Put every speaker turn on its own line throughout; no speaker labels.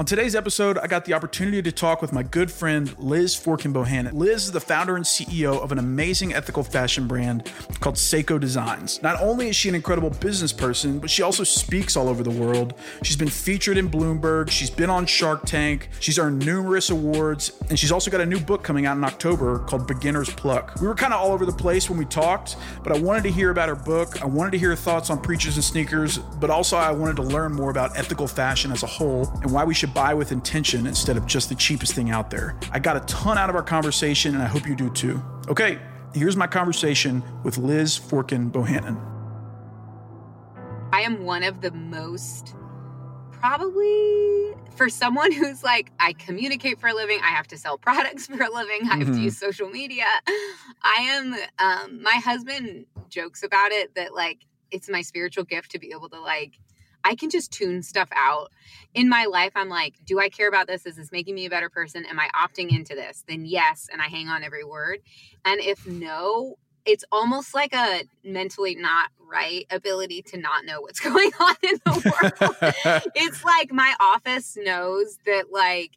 On today's episode, I got the opportunity to talk with my good friend Liz Forkin. Liz is the founder and CEO of an amazing ethical fashion brand called Sseko Designs. Not only is she an incredible business person, but she also speaks all over the world. She's been featured in Bloomberg, she's been on Shark Tank, she's earned numerous awards, and she's also got a new book coming out in October called Beginner's Pluck. We were kind of all over the place when we talked, but I wanted to hear about her book. I wanted to hear her thoughts on Preachers and Sneakers, but also I wanted to learn more about ethical fashion as a whole and why we should buy with intention instead of just the cheapest thing out there. I got a ton out of our conversation, and I hope you do too. Okay, here's my conversation with Liz Forkin Bohannon.
I am one of the most probably for someone who's like I communicate for a living, I have to sell products for a living, I have mm-hmm. to use social media. I am um my husband jokes about it that like it's my spiritual gift to be able to like I can just tune stuff out. In my life, I'm like, do I care about this? Is this making me a better person? Am I opting into this? Then yes, and I hang on every word. And if no, it's almost like a mentally not right ability to not know what's going on in the world. it's like my office knows that like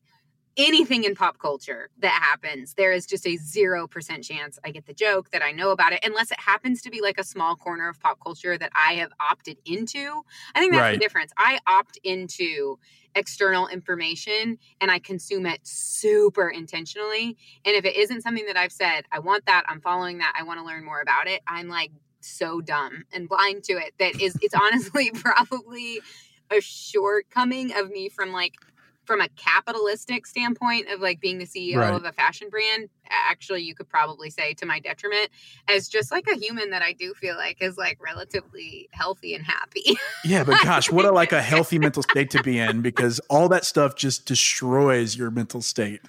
anything in pop culture that happens, there is just a 0% chance I get the joke that I know about it, unless it happens to be like a small corner of pop culture that I have opted into. I think that's right. the difference. I opt into external information and I consume it super intentionally. And if it isn't something that I've said, I want that, I'm following that, I want to learn more about it, I'm like so dumb and blind to it that is, it's honestly probably a shortcoming of me from like from a capitalistic standpoint of like being the CEO right. of a fashion brand, actually you could probably say to my detriment as just like a human that I do feel like is like relatively healthy and happy.
yeah, but gosh, what a like a healthy mental state to be in because all that stuff just destroys your mental state.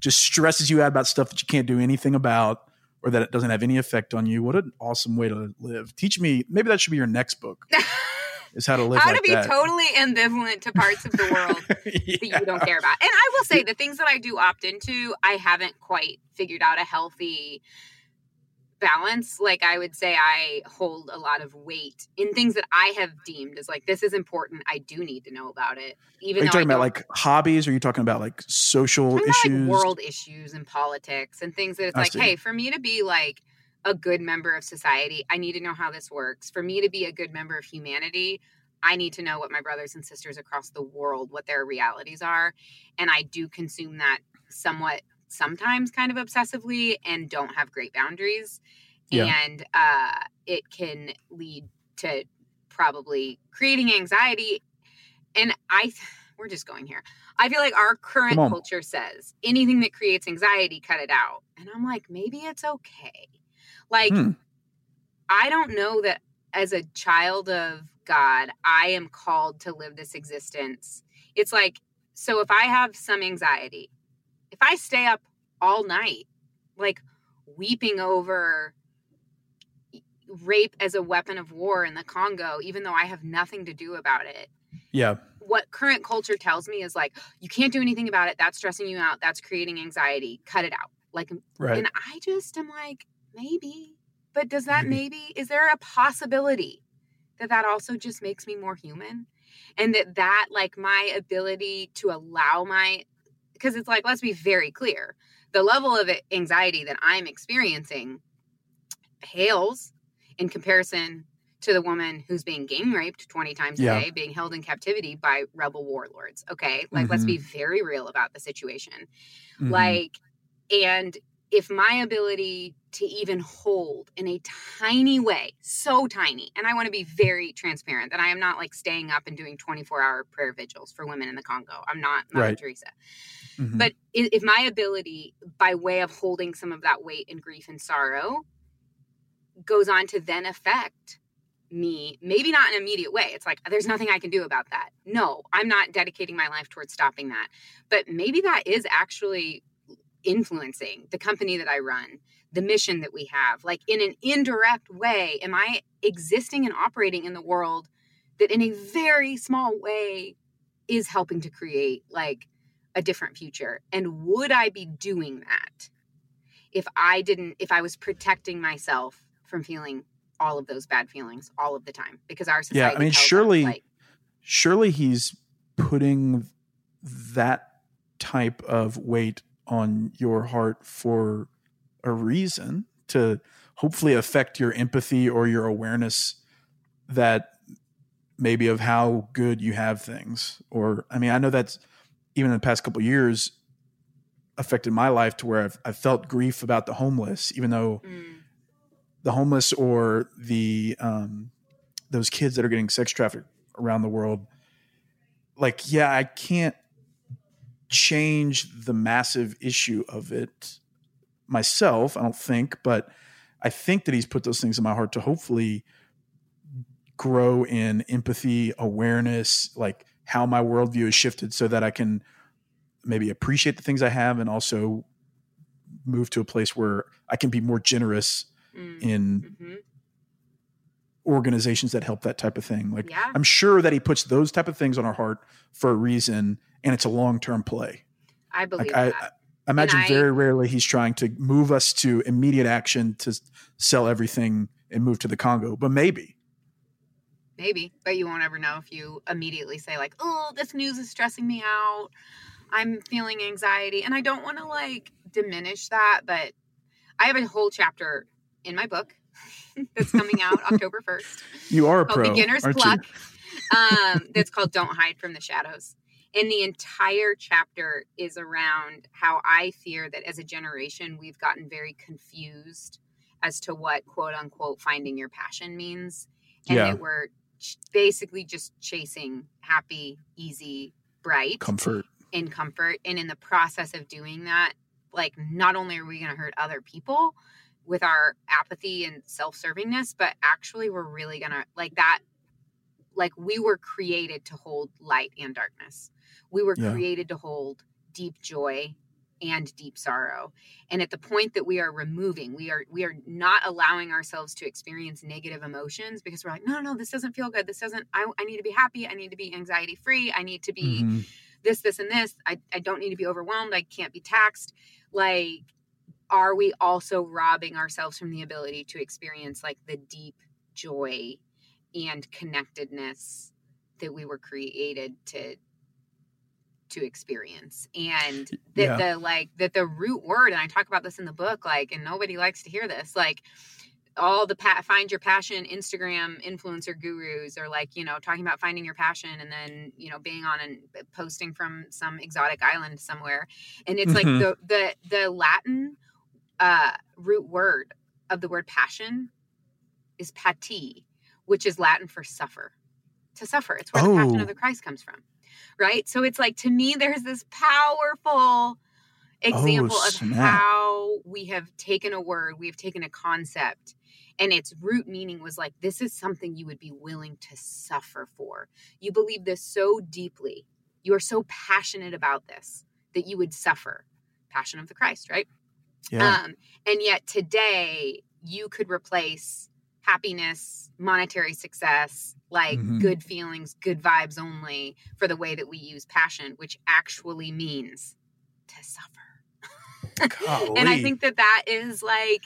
Just stresses you out about stuff that you can't do anything about or that it doesn't have any effect on you. What an awesome way to live. Teach me, maybe that should be your next book is how to live.
How
like
to be
that.
totally ambivalent to parts of the world yeah. that you don't care about. And I will say the things that I do opt into, I haven't quite figured out a healthy balance. Like I would say, I hold a lot of weight in things that I have deemed as like this is important. I do need to know about it. Even
are you talking about like hobbies? Or are you talking about like social issues,
like world issues, and politics and things that it's I like, see. hey, for me to be like a good member of society, I need to know how this works. For me to be a good member of humanity, I need to know what my brothers and sisters across the world, what their realities are. And I do consume that somewhat, sometimes kind of obsessively, and don't have great boundaries. Yeah. And uh, it can lead to probably creating anxiety. And I, we're just going here. I feel like our current culture says anything that creates anxiety, cut it out. And I'm like, maybe it's okay. Like, hmm. I don't know that as a child of God, I am called to live this existence. It's like, so if I have some anxiety, if I stay up all night, like weeping over rape as a weapon of war in the Congo, even though I have nothing to do about it.
Yeah.
What current culture tells me is like, you can't do anything about it. That's stressing you out. That's creating anxiety. Cut it out. Like,
right.
and I just am like, maybe, but does that maybe, is there a possibility that that also just makes me more human? And that that, like, my ability to allow my, because it's like, let's be very clear the level of anxiety that I'm experiencing pales in comparison to the woman who's being gang raped 20 times a yeah. day, being held in captivity by rebel warlords. Okay. Like, mm-hmm. let's be mm-hmm. very real about the situation. Mm-hmm. Like, and if my ability to even hold in a tiny way, so tiny, and I want to be very transparent that I am not like staying up and doing 24 hour prayer vigils for women in the Congo. I'm not Mother right. Teresa. Mm-hmm. But if my ability, by way of holding some of that weight and grief and sorrow, goes on to then affect me, maybe not in an immediate way. It's like, there's nothing I can do about that. No, I'm not dedicating my life towards stopping that. But maybe that is actually influencing the company that I run, the mission that we have. Like, in an indirect way, am I existing and operating in the world that, in a very small way, is helping to create like a different future? And would I be doing that if I didn't, if I was protecting myself from feeling all of those bad feelings all of the time because our society.
Yeah, I mean, surely, like, surely he's putting that type of weight on your heart for a reason to hopefully affect your empathy or your awareness that maybe of how good you have things. Or i mean i know that's even in the past couple years affected my life to where I've, I've, felt grief about the homeless even though mm. the homeless or the um, those kids that are getting sex trafficked around the world. Like yeah i can't change the massive issue of it myself i don't think but i think that he's put those things in my heart to hopefully grow in empathy awareness like how my worldview has shifted so that i can maybe appreciate the things i have and also move to a place where i can be more generous mm. in mm-hmm. organizations that help that type of thing. Like yeah. I'm sure that he puts those type of things on our heart for a reason, and it's a long term play.
I believe
like,
that.
I, I imagine I, very rarely he's trying to move us to immediate action to sell everything and move to the Congo, but maybe.
Maybe, but you won't ever know if you immediately say like, "Oh, this news is stressing me out. I'm feeling anxiety." And I don't want to like diminish that, but I have a whole chapter in my book that's coming out October 1st.
You are a pro.
Beginner's Pluck. um, that's called Don't Hide from the Shadows. And the entire chapter is around how I fear that as a generation, we've gotten very confused as to what quote unquote finding your passion means. And yeah. that we're basically just chasing happy, easy, bright
comfort
in comfort. And in the process of doing that, like not only are we going to hurt other people, with our apathy and self-servingness but actually we're really gonna like that like we were created to hold light and darkness we were yeah. created to hold deep joy and deep sorrow. And at the point that we are removing we are we are not allowing ourselves to experience negative emotions because we're like no no this doesn't feel good. This doesn't i, I need to be happy. I need to be anxiety free i need to be mm-hmm. this this and this. I, I don't need to be overwhelmed. I can't be taxed. Like are we also robbing ourselves from the ability to experience like the deep joy and connectedness that we were created to to experience and that yeah. the like that the root word and i talk about this in the book like and nobody likes to hear this like all the pa- find your passion instagram influencer gurus are like you know talking about finding your passion and then you know being on and posting from some exotic island somewhere and it's mm-hmm. like the the the latin uh, root word of the word passion is pati, which is Latin for suffer. To suffer. It's where oh. the passion of oh. the Christ comes from. Right? So it's like to me, there's this powerful example oh, of how we have taken a word, we have taken a concept, and its root meaning was like, this is something you would be willing to suffer for. You believe this so deeply. You are so passionate about this that you would suffer. Passion of the Christ, right?
Yeah.
Um, and yet today you could replace happiness, monetary success, like
Mhm.
good feelings, good vibes only for the way that we use passion, which actually means to suffer. and I think that that is like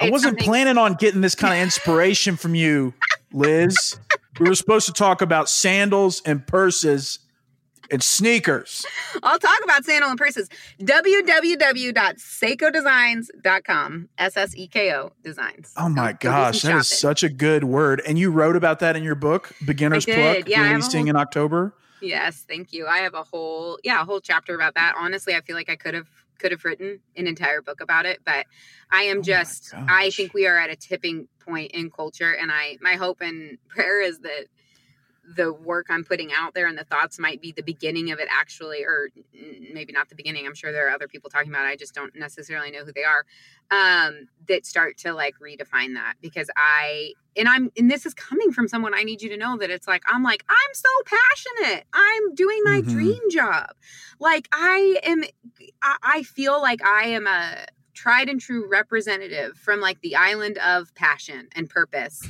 I wasn't
something-
planning on getting this kind of inspiration from you, Liz. we were supposed to talk about sandals and purses and sneakers.
I'll talk about sandal and purses. www.ssekodesigns.com. S S E K O designs.
Oh my
Go- go
gosh, that is
shopping.
such a good word. And you wrote about that in your book, Beginner's. Pluck,
Yeah, I have a
releasing
whole-
in October.
Yes, thank you. I have a whole yeah, a whole chapter about that. Honestly, I feel like I could have could have written an entire book about it, but I am
Oh
just I think we are at a tipping point in culture and I my hope and prayer is that the work I'm putting out there and the thoughts might be the beginning of it actually or maybe not the beginning. I'm sure there are other people talking about it. I just don't necessarily know who they are. Um that start to like redefine that because I and I'm and this is coming from someone I need you to know that it's like I'm like I'm so passionate. I'm doing my
Mhm.
dream job. Like I am I, I feel like I am a tried and true representative from like the island of passion and purpose.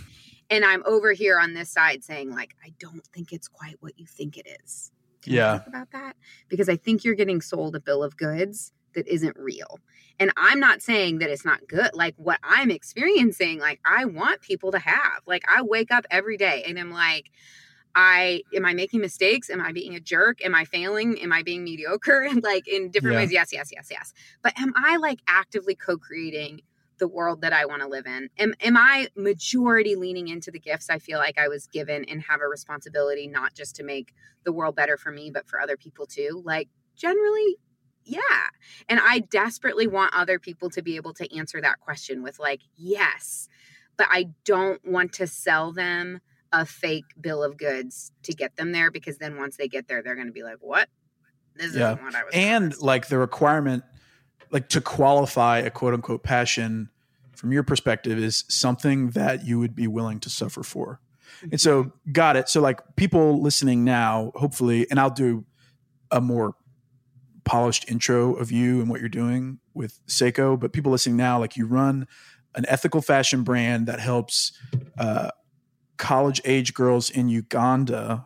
And I'm over here on this side saying like I don't think it's quite what you think it is. Can
Yeah.
talk about that because I think you're getting sold a bill of goods that isn't real. And I'm not saying that it's not good. Like what I'm experiencing, like I want people to have. Like I wake up every day and I'm like, I am I making mistakes? Am I being a jerk? Am I failing? Am I being mediocre? And like in different
Yeah.
ways, yes, yes, yes, yes. But am I like actively co-creating the world that I want to live in? Am am I majority leaning into the gifts I feel like I was given and have a responsibility not just to make the world better for me, but for other people too? Like generally, yeah. And I desperately want other people to be able to answer that question with like, yes. But I don't want to sell them a fake bill of goods to get them there because then once they get there, they're going to be like, what? This
Yeah.
isn't what I was.
and
promised."
like the requirement like to qualify a quote unquote passion from your perspective is something that you would be willing to suffer for. And so got it. So like people listening now hopefully and i'll do a more polished intro of you and what you're doing with sseko but people listening now like you run an ethical fashion brand that helps uh, college age girls in uganda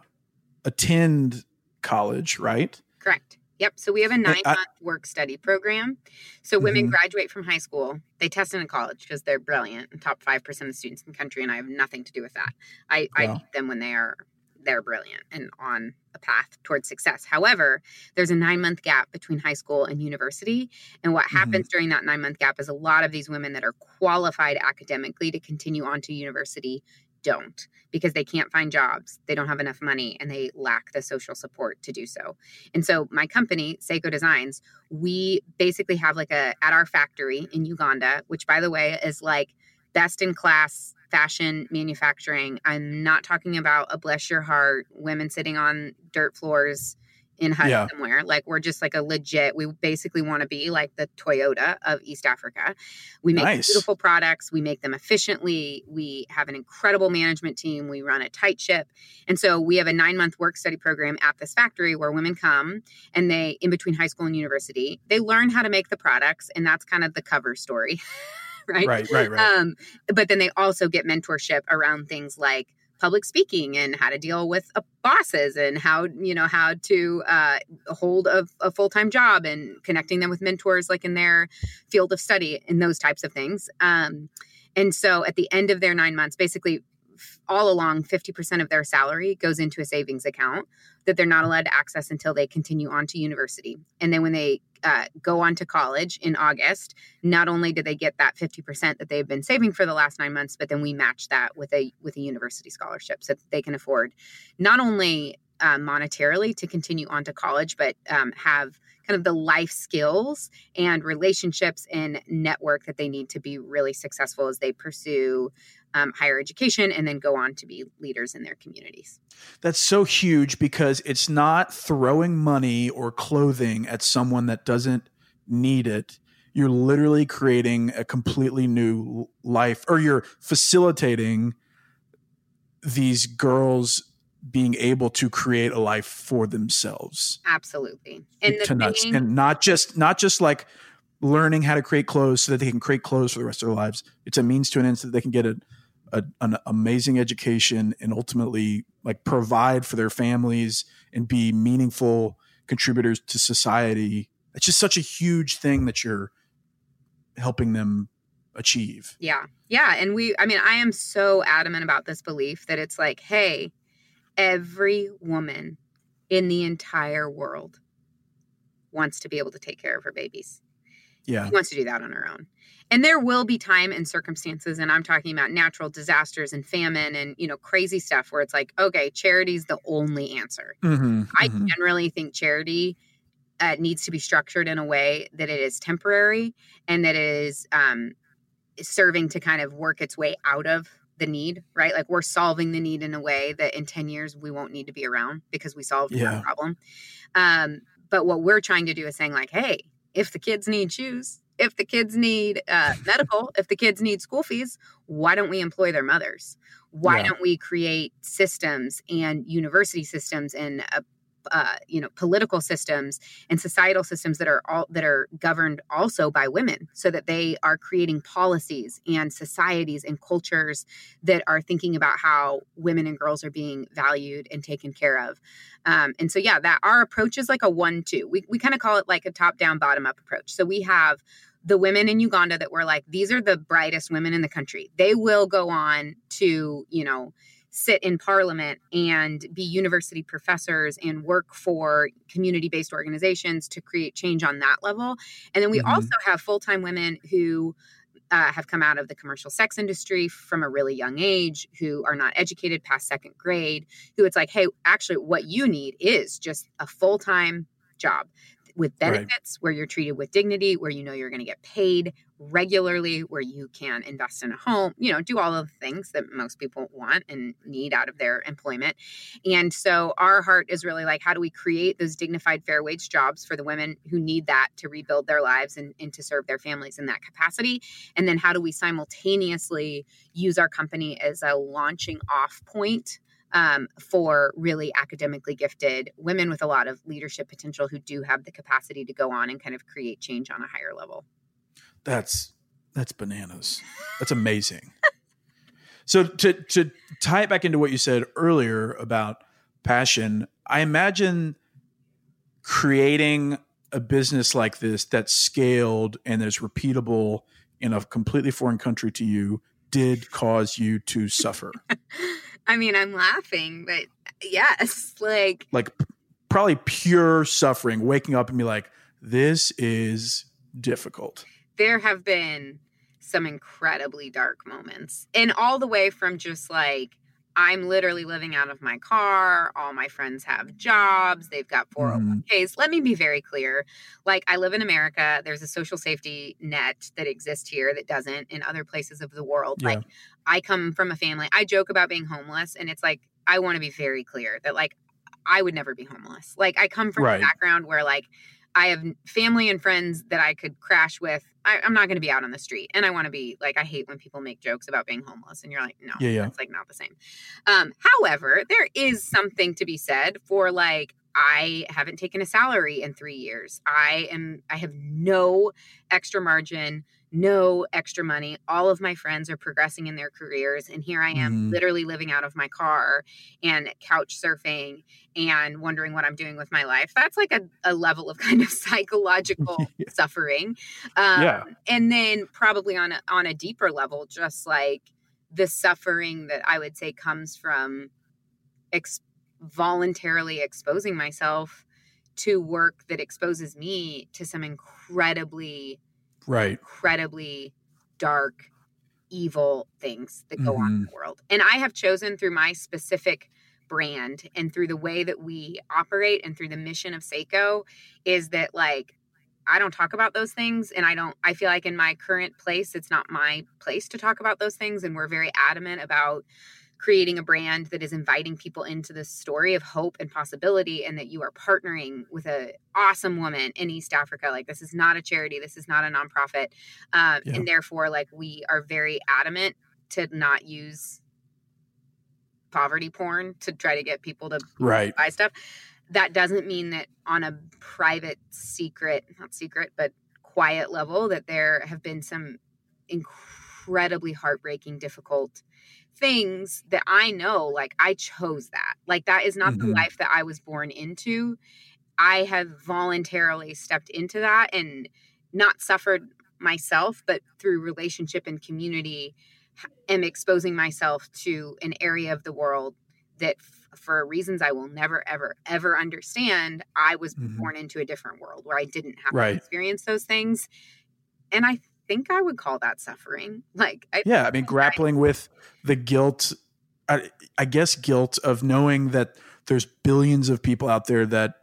attend college right?
Correct. Yep. So we have a nine month work study program. So women
Mhm.
graduate from high school. They test into college because they're brilliant and top 5% of students in the country. And I have nothing to do with that. I, I
Wow.
meet them when they are they're brilliant and on a path towards success. However, there's a nine month gap between high school and university. And what
Mhm.
happens during that nine month gap is a lot of these women that are qualified academically to continue on to university don't because they can't find jobs, they don't have enough money, and they lack the social support to do so. And so my company, Sseko Designs, we basically have like a at our factory in Uganda, which by the way is like best in class fashion manufacturing. I'm not talking about a bless your heart women sitting on dirt floors in huts
Yeah.
somewhere. Like we're just like a legit. We basically want to be like the Toyota of East Africa. We make
Nice.
beautiful products. We make them efficiently. We have an incredible management team. We run a tight ship. And so we have a nine month work study program at this factory where women come and they, in between high school and university, they learn how to make the products. And that's kind of the cover story, right?
right right right
Um, but then they also get mentorship around things like public speaking and how to deal with uh, bosses and how you know how to uh, hold a, a full-time job and connecting them with mentors like in their field of study and those types of things. Um, and so at the end of their nine months basically all along 50% of their salary goes into a savings account that they're not allowed to access until they continue on to university. And then when they uh, go on to college in august not only do they get that 50% that they've been saving for the last nine months but then we match that with a with a university scholarship so that they can afford not only uh, monetarily to continue on to college but um, have kind of the life skills and relationships and network that they need to be really successful as they pursue um, higher education and then go on to be leaders in their communities
That's so huge because it's not throwing money or clothing at someone that doesn't need it. You're literally creating a completely new life, or you're facilitating these girls being able to create a life for themselves.
absolutely and
to nuts.
thing-
and not just not just like learning how to create clothes so that they can create clothes for the rest of their lives. It's a means to an end so that they can get a, a, an amazing education and ultimately like provide for their families and be meaningful contributors to society. It's just such a huge thing that you're helping them achieve.
Yeah. Yeah. And we i mean i am so adamant about this belief that it's like hey every woman in the entire world wants to be able to take care of her babies.
Yeah.
She wants to do that on her own and there will be time and circumstances and i'm talking about natural disasters and famine and you know crazy stuff where it's like okay charity's the only answer
mm-hmm,
i
mm-hmm.
generally think charity uh, needs to be structured in a way that it is temporary and that it is um, serving to kind of work its way out of the need right like we're solving the need in a way that in 10 years we won't need to be around because we solved
Yeah.
the problem um, but what we're trying to do is saying like hey if the kids need shoes if the kids need uh, medical if the kids need school fees why don't we employ their mothers? Why
Yeah.
don't we create systems and university systems and uh, uh, you know political systems and societal systems that are all that are governed also by women so that they are creating policies and societies and cultures that are thinking about how women and girls are being valued and taken care of. Um, and so yeah that our approach is like a one two we, we kind of call it like a top down bottom up approach. So we have the women in uganda that were like these are the brightest women in the country they will go on to you know sit in parliament and be university professors and work for community based organizations to create change on that level. And then we
Mhm.
also have full time women who uh, have come out of the commercial sex industry from a really young age, who are not educated past second grade, who it's like, hey, actually, what you need is just a full time job with
Right.
benefits where you're treated with dignity, where you know you're going to get paid regularly, where you can invest in a home, you know, do all of the things that most people want and need out of their employment. And so our heart is really like, how do we create those dignified, fair wage jobs for the women who need that to rebuild their lives and, and to serve their families in that capacity? And then how do we simultaneously use our company as a launching off point? Um, for really academically gifted women with a lot of leadership potential who do have the capacity to go on and kind of create change on a higher level.
That's that's bananas. That's amazing. so to to tie it back into what you said earlier about passion, I imagine creating a business like this that's scaled and is repeatable in a completely foreign country to you did cause you to suffer.
I mean, I'm laughing, but yes, like
like probably pure suffering, waking up and be like, this is difficult.
there have been some incredibly dark moments. And all the way from just like, I'm literally living out of my car. All my friends have jobs. They've got 401ks. Mm-hmm. Let me be very clear. Like, I live in America. There's a social safety net that exists here that doesn't in other places of the world.
Yeah.
Like, I come from a family. I joke about being homeless, and it's like, I want to be very clear that, like, I would never be homeless. Like, I come from
Right.
a background where, like, I have family and friends that I could crash with. I, I'm not going to be out on the street. And I want to be like, I hate when people make jokes about being homeless. And you're like, no,
Yeah, yeah.
that's like not the same. Um, however, there is something to be said for like, I haven't taken a salary in three years. I am, I have no extra margin, no extra money. All of my friends are progressing in their careers. And here I am
Mhm.
literally living out of my car and couch surfing and wondering what I'm doing with my life. That's like a, a level of kind of psychological
Yeah.
suffering. Um,
Yeah.
And then probably on a, on a deeper level, just like the suffering that I would say comes from ex- voluntarily exposing myself to work that exposes me to some incredibly,
Right.
incredibly dark, evil things that go on in
Mhm.
the world. And I have chosen through my specific brand and through the way that we operate and through the mission of Sseko is that like I don't talk about those things and I don't I feel like in my current place it's not my place to talk about those things and we're very adamant about creating a brand that is inviting people into this story of hope and possibility and that you are partnering with an awesome woman in east africa like this is not a charity this is not a nonprofit um,
Yeah.
and therefore like we are very adamant to not use poverty porn to try to get people to
Right.
buy stuff that doesn't mean that on a private secret not secret but quiet level that there have been some incredibly heartbreaking difficult things that I know, like I chose that. Like that is not mm-hmm. the life that I was born into. I have voluntarily stepped into that and not suffered myself, but through relationship and community, am exposing myself to an area of the world that for reasons I will never, ever, ever understand, I was mm-hmm. born into a different world where I didn't have right. to experience those things. And I think I would call that suffering. Like,
I, yeah, I mean, grappling I, with the guilt, I, I guess, guilt of knowing that there's billions of people out there that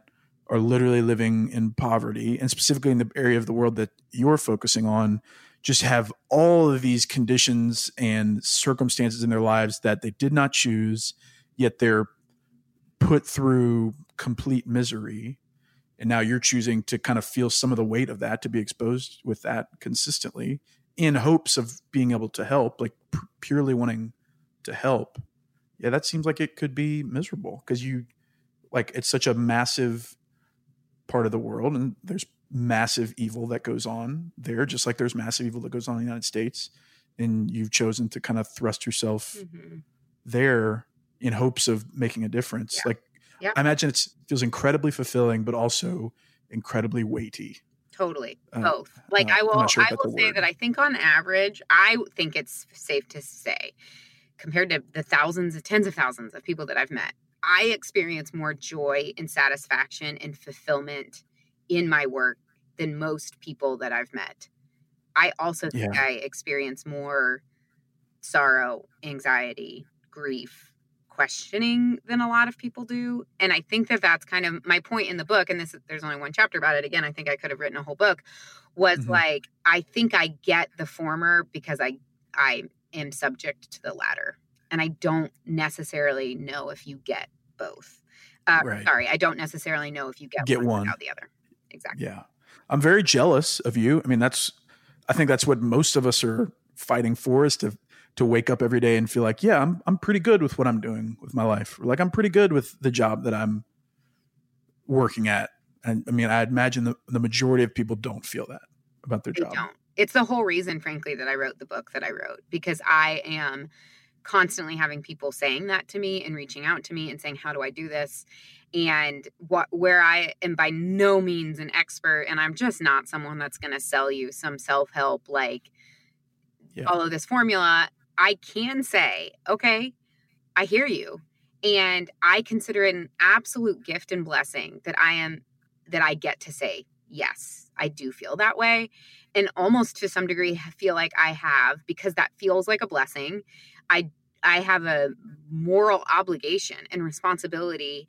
are literally living in poverty, and specifically in the area of the world that you're focusing on, just have all of these conditions and circumstances in their lives that they did not choose, yet they're put through complete misery and now you're choosing to kind of feel some of the weight of that to be exposed with that consistently in hopes of being able to help like p- purely wanting to help yeah that seems like it could be miserable because you like it's such a massive part of the world and there's massive evil that goes on there just like there's massive evil that goes on in the united states and you've chosen to kind of thrust yourself mm-hmm. there in hopes of making a difference. Yeah. Like yeah. I imagine it feels incredibly fulfilling, but also incredibly weighty.
Totally, uh, both. Like uh, I will, sure I will say word. that I think on average, I think it's safe to say, compared to the thousands, tens of thousands of people that I've met, I experience more joy and satisfaction and fulfillment in my work than most people that I've met. I also think yeah. I experience more sorrow, anxiety, grief, questioning than a lot of people do. And i think that that's kind of my point in the book and this there's only one chapter about it. Again i think i could have written a whole book was mm-hmm. like i think i get the former because i i am subject to the latter. And i don't necessarily know if you get both. Uh, right. sorry i don't necessarily know if you get,
get
one,
one.
without the other. Exactly.
Yeah. I'm very jealous of you. I mean that's i think that's what most of us are fighting for is to to wake up every day and feel like, yeah, I'm I'm pretty good with what I'm doing with my life. like I'm pretty good with the job that I'm working at. And I mean, I imagine the, the majority of people don't feel that about their
they
job.
Don't. It's the whole reason, frankly, that I wrote the book that I wrote because I am constantly having people saying that to me and reaching out to me and saying, "How do I do this?" And what where I am by no means an expert, and I'm just not someone that's going to sell you some self help like yeah. follow this formula. I can say, okay, I hear you. And I consider it an absolute gift and blessing that I am, that I get to say, yes, I do feel that way. And almost to some degree feel like I have because that feels like a blessing. I, I have a moral obligation and responsibility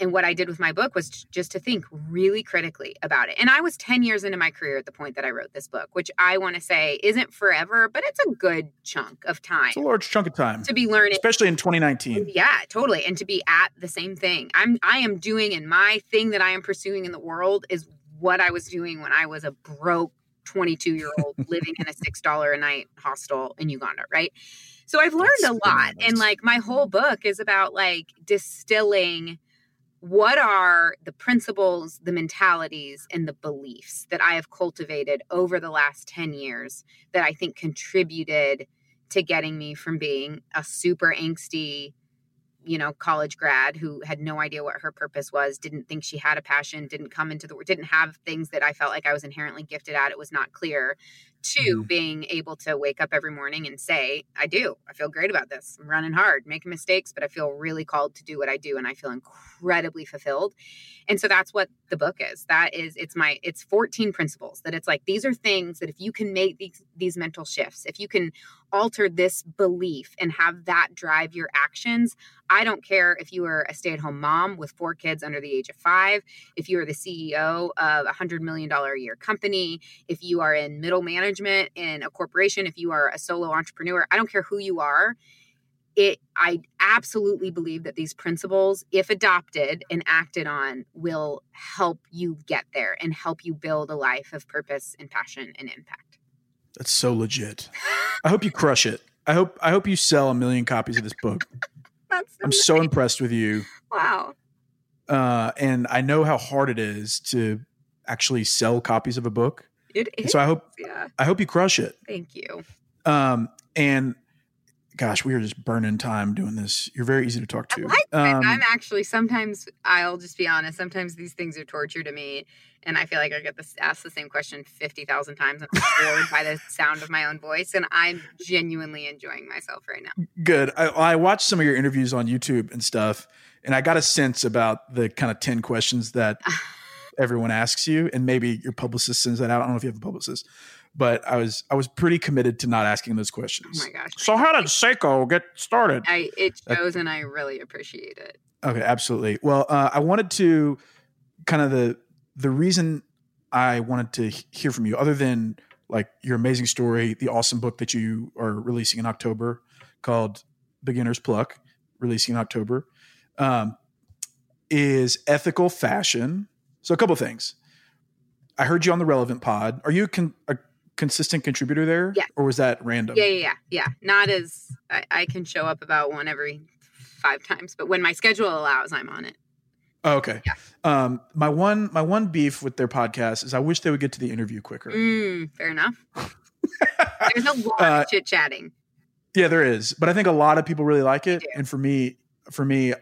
and what I did with my book was just to think really critically about it. And I was 10 years into my career at the point that I wrote this book, which I want to say isn't forever, but it's a good chunk of time.
It's a large chunk of time
to be learning,
especially in 2019.
Yeah, totally. And to be at the same thing. I'm I am doing and my thing that I am pursuing in the world is what I was doing when I was a broke 22 year old living in a $6 a night hostel in Uganda, right? So I've learned That's a lot. And like my whole book is about like distilling what are the principles, the mentalities, and the beliefs that I have cultivated over the last 10 years that I think contributed to getting me from being a super angsty, you know, college grad who had no idea what her purpose was, didn't think she had a passion, didn't come into the didn't have things that I felt like I was inherently gifted at. It was not clear. To mm-hmm. being able to wake up every morning and say, I do. I feel great about this. I'm running hard, making mistakes, but I feel really called to do what I do and I feel incredibly fulfilled. And so that's what the book is. That is it's my it's 14 principles that it's like these are things that if you can make these these mental shifts, if you can alter this belief and have that drive your actions, I don't care if you are a stay-at-home mom with four kids under the age of 5, if you are the CEO of a 100 million dollar a year company, if you are in middle management in a corporation, if you are a solo entrepreneur, I don't care who you are it i absolutely believe that these principles if adopted and acted on will help you get there and help you build a life of purpose and passion and impact.
That's so legit. I hope you crush it. I hope i hope you sell a million copies of this book. So i'm nice. so impressed with you.
Wow.
Uh, and i know how hard it is to actually sell copies of a book
it is
so i hope
yeah
i hope you crush it
thank you
um and gosh, we are just burning time doing this. You're very easy to talk to.
Like um, I'm actually sometimes I'll just be honest. Sometimes these things are torture to me, and I feel like I get this asked the same question fifty thousand times. I'm bored by the sound of my own voice, and I'm genuinely enjoying myself right now.
Good. I, I watched some of your interviews on YouTube and stuff, and I got a sense about the kind of ten questions that everyone asks you, and maybe your publicist sends that out. I don't know if you have a publicist, but I was I was pretty committed to not asking those questions.
Oh my gosh!
So how did Sseko get started?
I it shows, and I really appreciate it.
Okay, absolutely. Well, uh, I wanted to kind of the the reason I wanted to hear from you, other than like your amazing story, the awesome book that you are releasing in October called Beginner's Pluck, releasing in October, um, is ethical fashion. So a couple things. I heard you on the Relevant Pod. Are you con- a consistent contributor there?
Yeah.
Or was that random?
Yeah, yeah, yeah. yeah. Not as I, I, can show up about one every five times, but when my schedule allows, I'm on it.
Oh, okay.
Yeah.
Um, my one my one beef with their podcast is I wish they would get to the interview quicker.
Mm, fair enough. There's a lot uh, of chit chatting.
Yeah, there is, but I think a lot of people really like it, and for me, for me,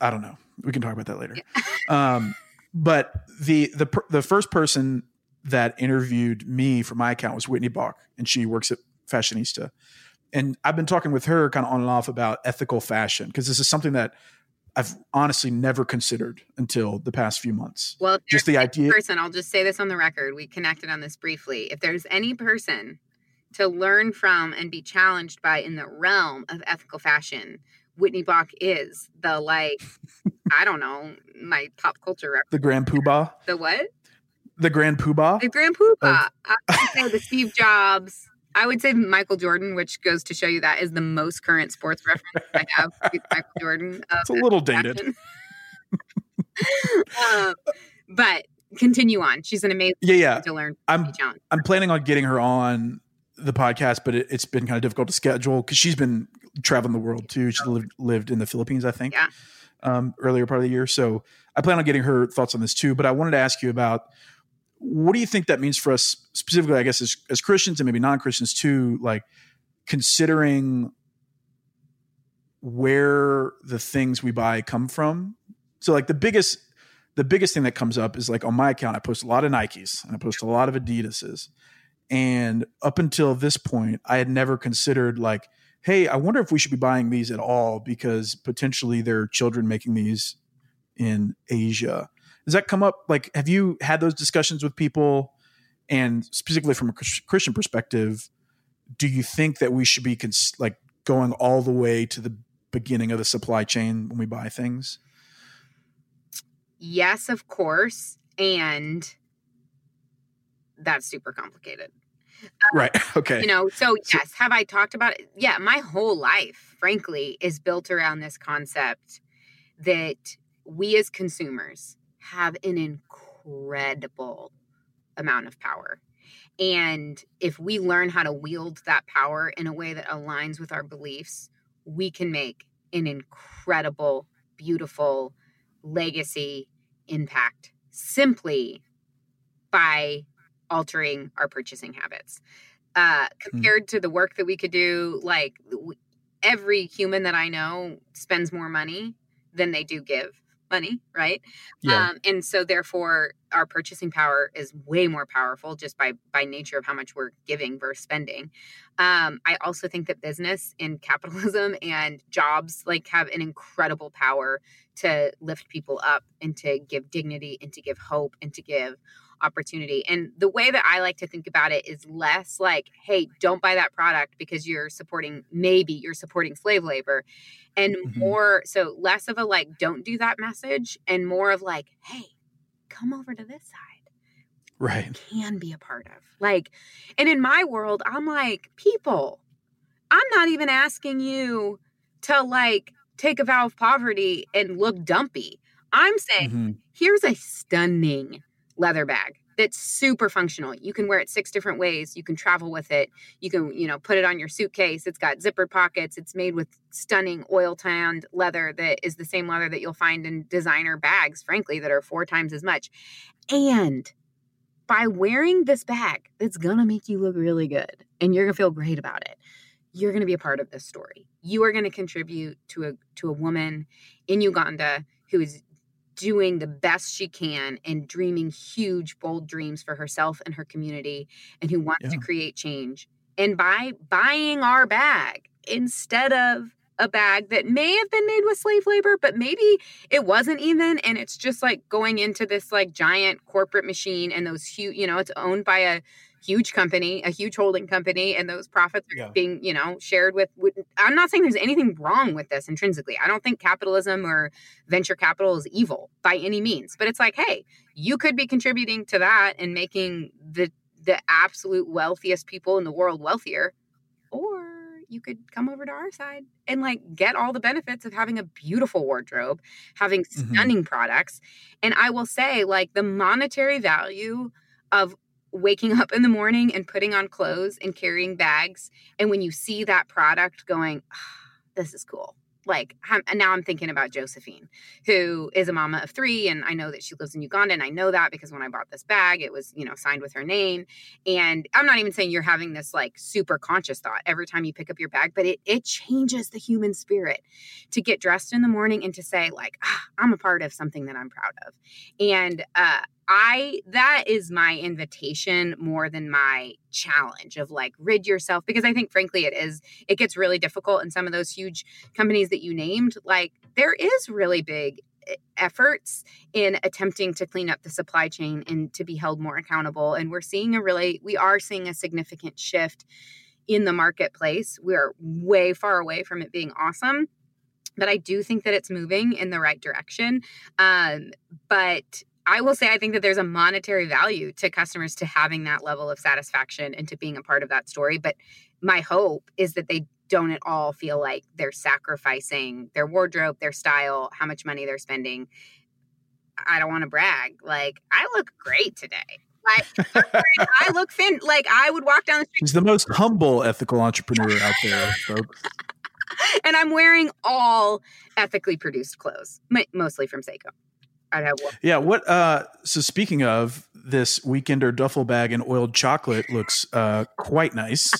I don't know. We can talk about that later. Yeah. um, but the the the first person that interviewed me for my account was Whitney Bauck, and she works at Fashionista. And I've been talking with her kind of on and off about ethical fashion because this is something that I've honestly never considered until the past few months.
Well,
just the idea.
Person, I'll just say this on the record. We connected on this briefly. If there's any person to learn from and be challenged by in the realm of ethical fashion, Whitney Bauck is the like, I don't know, my pop culture. Reference.
The Grand Poobah.
The what?
the Grand Poobah.
The Grand Poobah. Of- I would say the Steve Jobs. I would say Michael Jordan, which goes to show you that is the most current sports reference I have. Michael Jordan.
It's a little dated.
um, but continue on. She's an amazing.
Yeah, yeah.
To learn.
I'm. I'm planning on getting her on the podcast, but it, has been kind of difficult to schedule because she's been traveling the world too. She lived lived in the Philippines, I think.
Yeah.
Um, earlier part of the year, so I plan on getting her thoughts on this too. But I wanted to ask you about what do you think that means for us specifically i guess as, as christians and maybe non-christians too like considering where the things we buy come from so like the biggest the biggest thing that comes up is like on my account i post a lot of nikes and i post a lot of adidas's and up until this point i had never considered like hey i wonder if we should be buying these at all because potentially there are children making these in asia does that come up? Like, have you had those discussions with people? And specifically from a Christian perspective, do you think that we should be cons- like going all the way to the beginning of the supply chain when we buy things?
Yes, of course. And that's super complicated.
Right. Okay.
You know, so yes, have I talked about it? Yeah, my whole life, frankly, is built around this concept that we as consumers have an incredible amount of power. And if we learn how to wield that power in a way that aligns with our beliefs, we can make an incredible, beautiful legacy impact simply by altering our purchasing habits. Uh, hmm. compared mm. to the work that we could do, like every human that I know spends more money than they do give money, right? Yeah. Um, and so therefore our purchasing power is way more powerful just by by nature of how much we're giving versus spending. Um, I also think that business and capitalism and jobs like have an incredible power to lift people up and to give dignity and to give hope and to give opportunity. And the way that I like to think about it is less like, hey, don't buy that product because you're supporting, maybe you're supporting slave labor. And mm-hmm. more, so less of a like, don't do that message and more of like, hey, come over to this side.
Right.
Can be a part of. Like, and in my world, I'm like, people, I'm not even asking you to like take a vow of poverty and look dumpy. I'm saying, mm-hmm. here's a stunning leather bag that's super functional. You can wear it six different ways. You can travel with it. You can, you know, put it on your suitcase. It's got zippered pockets. It's made with stunning oil tanned leather that is the same leather that you'll find in designer bags, frankly, that are four times as much. And by wearing this bag it's going to make you look really good and you're going to feel great about it, you're going to be a part of this story. You are going to contribute to a to a woman in Uganda who is doing the best she can and dreaming huge bold dreams for herself and her community and who wants yeah. to create change. And by buying our bag instead of a bag that may have been made with slave labor, but maybe it wasn't even. And it's just like going into this like giant corporate machine and those huge, you know, it's owned by a huge company, a huge holding company, and those profits are yeah. being, you know, shared with, with. I'm not saying there's anything wrong with this intrinsically. I don't think capitalism or venture capital is evil by any means, but it's like, hey, you could be contributing to that and making the the absolute wealthiest people in the world wealthier, or you could come over to our side and like get all the benefits of having a beautiful wardrobe, having mm-hmm. stunning mm-hmm. products. And I will say, like, the monetary value of waking up in the morning and putting on clothes and carrying bags. And when you see that product going, oh, this is cool like and now i'm thinking about josephine who is a mama of three and i know that she lives in uganda and i know that because when i bought this bag it was you know signed with her name and i'm not even saying you're having this like super conscious thought every time you pick up your bag but it it changes the human spirit to get dressed in the morning and to say like ah, i'm a part of something that i'm proud of and uh I that is my invitation more than my challenge of like rid yourself because I think frankly it is it gets really difficult in some of those huge companies that you named like there is really big eh, efforts in attempting to clean up the supply chain and to be held more accountable and we're seeing a really we are seeing a significant shift in the marketplace we are way far away from it being awesome but I do think that it's moving in the right direction. Um, but I will say I think that there's a monetary value to customers to having that level of satisfaction and to being a part of that story. But my hope is that they don't at all feel like they're sacrificing their wardrobe, their style, how much money they're spending. I don't want to brag. Like, I look great today. Like, I look fin like I would walk down the street.
He's the most humble ethical entrepreneur out there, folks.
and I'm wearing all ethically produced clothes, mostly from Sseko.
I'd have one. Yeah. What? Uh, so speaking of this weekender duffel bag and oiled chocolate looks uh, quite nice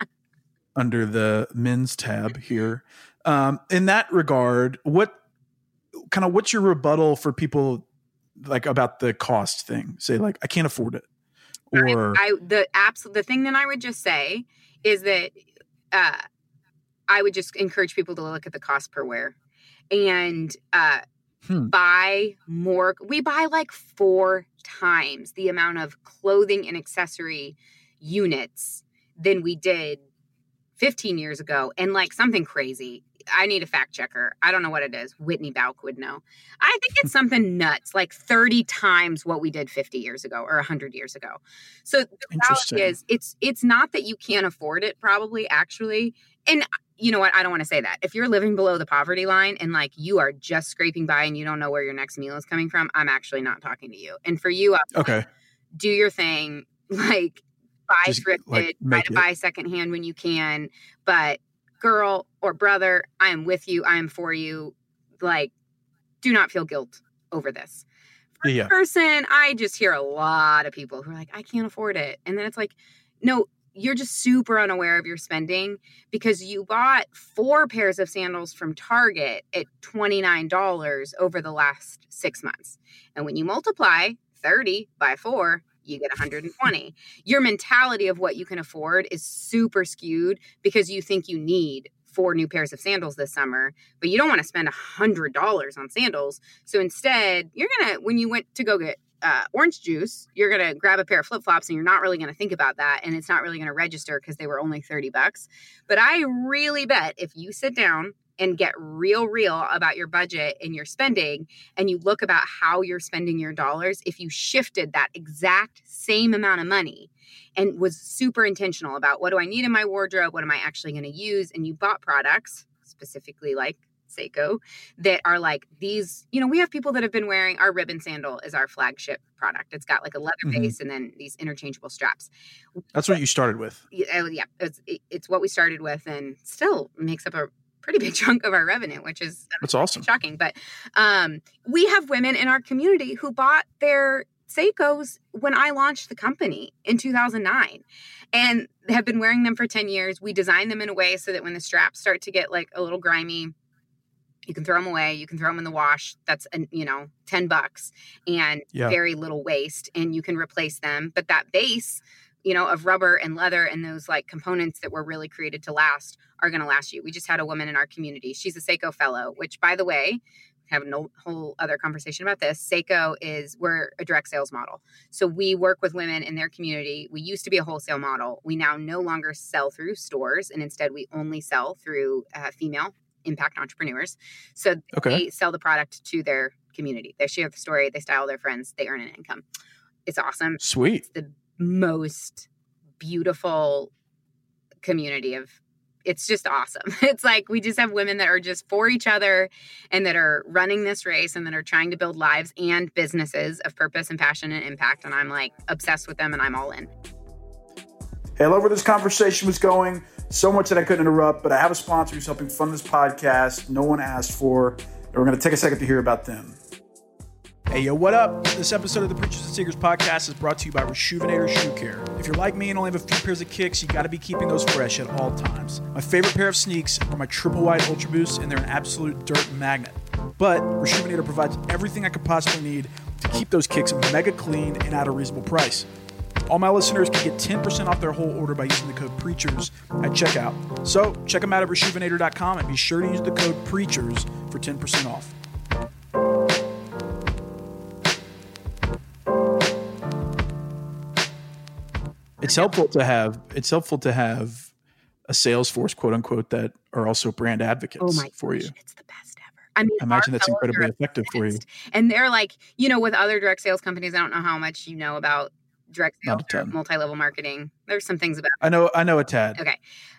under the men's tab here. Um, in that regard, what kind of what's your rebuttal for people like about the cost thing? Say like I can't afford it,
or I, I the absolute the thing that I would just say is that uh, I would just encourage people to look at the cost per wear and uh, hmm. buy more. We buy like four times the amount of clothing and accessory units than we did 15 years ago. And like something crazy. I need a fact checker. I don't know what it is. Whitney Bauck would know. I think it's something nuts, like 30 times what we did 50 years ago or 100 years ago. So the reality is it's it's not that you can't afford it probably actually. And you know what? I don't want to say that. If you're living below the poverty line and like you are just scraping by and you don't know where your next meal is coming from, I'm actually not talking to you. And for you, I'm okay, like, do your thing. Like buy just, thrifted, like, try to it. buy secondhand when you can. But girl or brother, I am with you. I am for you. Like, do not feel guilt over this. For yeah. person, I just hear a lot of people who are like, I can't afford it. And then it's like, no, you're just super unaware of your spending because you bought four pairs of sandals from Target at $29 over the last six months. And when you multiply 30 by four, you get 120. Your mentality of what you can afford is super skewed because you think you need four new pairs of sandals this summer, but you don't want to spend $100 on sandals. So instead, you're going to, when you went to go get uh, orange juice, you're going to grab a pair of flip flops and you're not really going to think about that. And it's not really going to register because they were only 30 bucks. But I really bet if you sit down and get real, real about your budget and your spending, and you look about how you're spending your dollars, if you shifted that exact same amount of money and was super intentional about what do I need in my wardrobe? What am I actually going to use? And you bought products specifically like Sseko that are like these, you know, we have people that have been wearing our ribbon sandal is our flagship product. It's got like a leather mm-hmm. base and then these interchangeable straps.
That's what you started with.
Yeah, yeah it's, it's what we started with and still makes up a pretty big chunk of our revenue, which is
that's awesome.
Shocking. But um, we have women in our community who bought their Sseko's when I launched the company in 2009 and have been wearing them for 10 years. We designed them in a way so that when the straps start to get like a little grimy, you can throw them away. You can throw them in the wash. That's, you know, 10 bucks and yeah. very little waste and you can replace them. But that base, you know, of rubber and leather and those like components that were really created to last are going to last you. We just had a woman in our community. She's a Sseko fellow, which by the way, have a whole other conversation about this. Sseko is we're a direct sales model. So we work with women in their community. We used to be a wholesale model. We now no longer sell through stores and instead we only sell through uh, female impact entrepreneurs. So okay. they sell the product to their community. They share the story, they style their friends, they earn an income. It's awesome.
Sweet.
It's the most beautiful community of it's just awesome. It's like we just have women that are just for each other and that are running this race and that are trying to build lives and businesses of purpose and passion and impact. And I'm like obsessed with them and I'm all in.
Hey, I love where this conversation was going. So much that I couldn't interrupt, but I have a sponsor who's helping fund this podcast. No one asked for. And we're going to take a second to hear about them. Hey, yo, what up? This episode of the Preachers and Sneakers podcast is brought to you by Reshoevn8r Shoe Care. If you're like me and only have a few pairs of kicks, you got to be keeping those fresh at all times. My favorite pair of sneaks are my triple wide Ultra Boosts, and they're an absolute dirt magnet. But Reshoevn8r provides everything I could possibly need to keep those kicks mega clean and at a reasonable price. All my listeners can get 10% off their whole order by using the code PREACHERS at checkout. So check them out at reshoevn8r.com and be sure to use the code PREACHERS for 10% off. it's helpful to have it's helpful to have a sales force quote unquote that are also brand oh advocates oh my for gosh, you
it's the best ever I mean,
I imagine that's incredibly effective for you.
And they're like, you know, with other direct sales companies, I don't know how much you know about direct sales multi-level marketing. There's some things about.
I know, I know a tad.
Okay,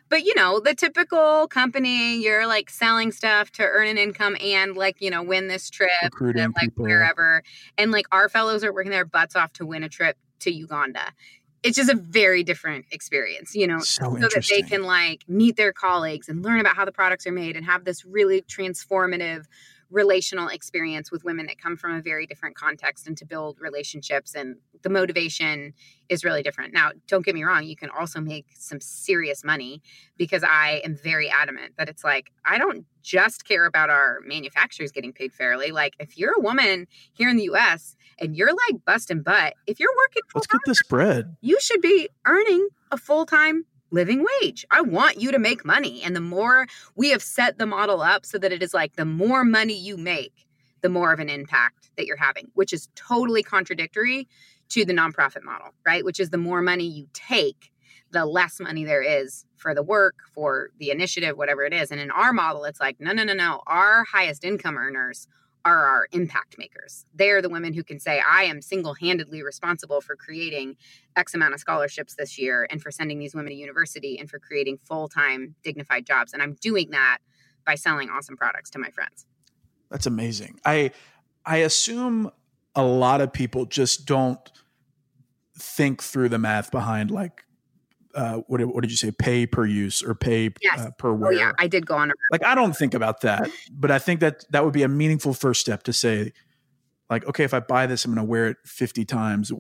but you know, the typical company, you're like selling stuff to earn an income and like you know win this trip
Recruiting
and like
people.
wherever. And like our fellows are working their butts off to win a trip to Uganda it's just a very different experience, you know,
so,
so that they can like meet their colleagues and learn about how the products are made and have this really transformative relational experience with women that come from a very different context and to build relationships and the motivation is really different. Now, don't get me wrong, you can also make some serious money because I am very adamant that it's like I don't just care about our manufacturers getting paid fairly. Like if you're a woman here in the US and you're like busting butt, if you're working
Let's get this bread.
You should be earning a full-time living wage. I want you to make money. And the more we have set the model up so that it is like the more money you make, the more of an impact that you're having, which is totally contradictory to the nonprofit model, right? Which is the more money you take, the less money there is for the work, for the initiative, whatever it is. And in our model, it's like, no, no, no, no. Our highest income earners are our impact makers. They're the women who can say, I am single handedly responsible for creating X amount of scholarships this year and for sending these women to university and for creating full time dignified jobs. And I'm doing that by selling awesome products to my friends.
That's amazing. I I assume a lot of people just don't think through the math behind like uh, what, what did you say? Pay per use or pay
yes.
uh, per wear?
Oh, yeah, I did go on. A-
like I don't think about that, but I think that that would be a meaningful first step to say, like, okay, if I buy this, I'm going to wear it 50 times.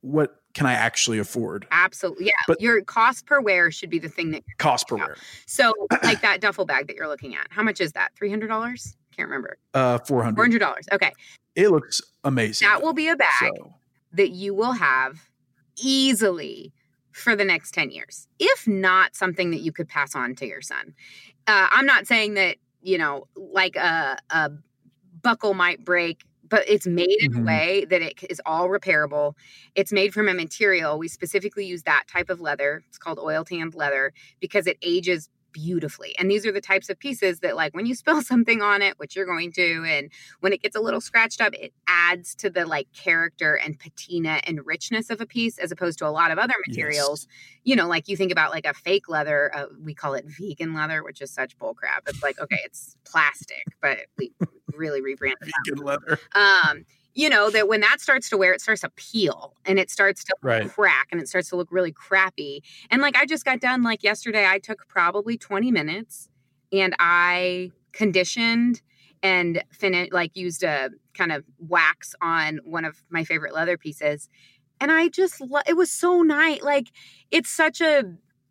What can I actually afford?
Absolutely, yeah. But your cost per wear should be the thing that
cost per wear.
So, like that duffel bag that you're looking at, how much is that? Three hundred dollars? Can't remember.
Uh, four hundred.
Four hundred dollars. Okay.
It looks amazing.
That will be a bag so. that you will have easily for the next 10 years, if not something that you could pass on to your son. Uh, I'm not saying that, you know, like a, a buckle might break but it's made in mm-hmm. a way that it is all repairable. It's made from a material. We specifically use that type of leather. It's called oil tanned leather because it ages beautifully. And these are the types of pieces that, like, when you spill something on it, which you're going to, and when it gets a little scratched up, it adds to the like character and patina and richness of a piece as opposed to a lot of other materials. Yes. You know, like you think about like a fake leather, uh, we call it vegan leather, which is such bullcrap. It's like, okay, it's plastic, but we really rebranded
vegan leather.
Um, you know that when that starts to wear it starts to peel and it starts to
right.
crack and it starts to look really crappy and like i just got done like yesterday i took probably 20 minutes and i conditioned and finish like used a kind of wax on one of my favorite leather pieces and i just lo- it was so nice like it's such a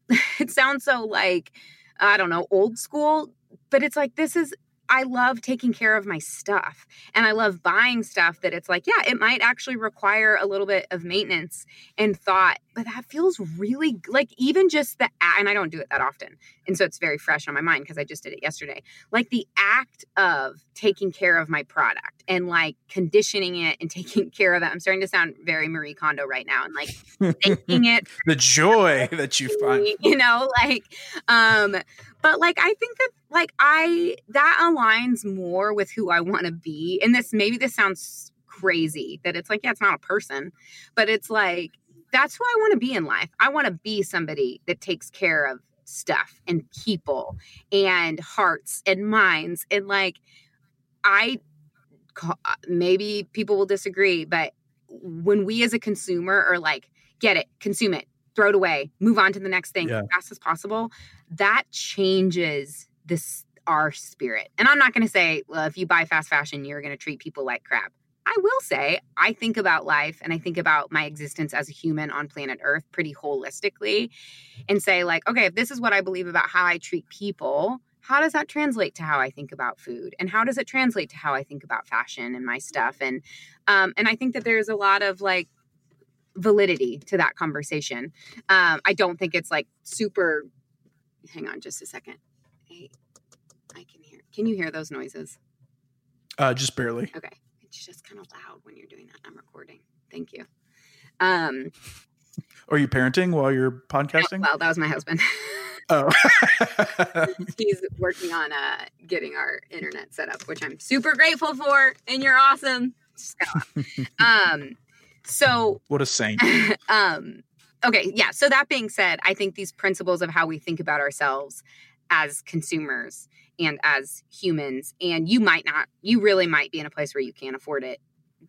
it sounds so like i don't know old school but it's like this is I love taking care of my stuff and I love buying stuff that it's like, yeah, it might actually require a little bit of maintenance and thought, but that feels really like even just the, and I don't do it that often. And so it's very fresh on my mind because I just did it yesterday. Like the act of taking care of my product and like conditioning it and taking care of it. I'm starting to sound very Marie Kondo right now and like taking it.
the joy that you find.
You know, like, um, but like I think that like I that aligns more with who I want to be. And this maybe this sounds crazy that it's like, yeah, it's not a person, but it's like that's who I want to be in life. I want to be somebody that takes care of stuff and people and hearts and minds and like I maybe people will disagree, but when we as a consumer are like, get it, consume it, throw it away, move on to the next thing yeah. as fast as possible, that changes this our spirit. And I'm not going to say, well, if you buy fast fashion, you're going to treat people like crap. I will say, I think about life and I think about my existence as a human on planet Earth pretty holistically and say, like, okay, if this is what I believe about how I treat people, how does that translate to how I think about food? And how does it translate to how I think about fashion and my stuff? And um, and I think that there's a lot of like validity to that conversation. Um, I don't think it's like super. Hang on, just a second. Hey, I can hear. Can you hear those noises?
Uh, just barely.
Okay, it's just kind of loud when you're doing that. I'm recording. Thank you. Um,
are you parenting while you're podcasting?
Well, that was my husband.
Oh,
he's working on uh, getting our internet set up, which I'm super grateful for, and you're awesome. um, so
what a saint.
um, okay, yeah. So that being said, I think these principles of how we think about ourselves as consumers and as humans, and you might not, you really might be in a place where you can't afford it,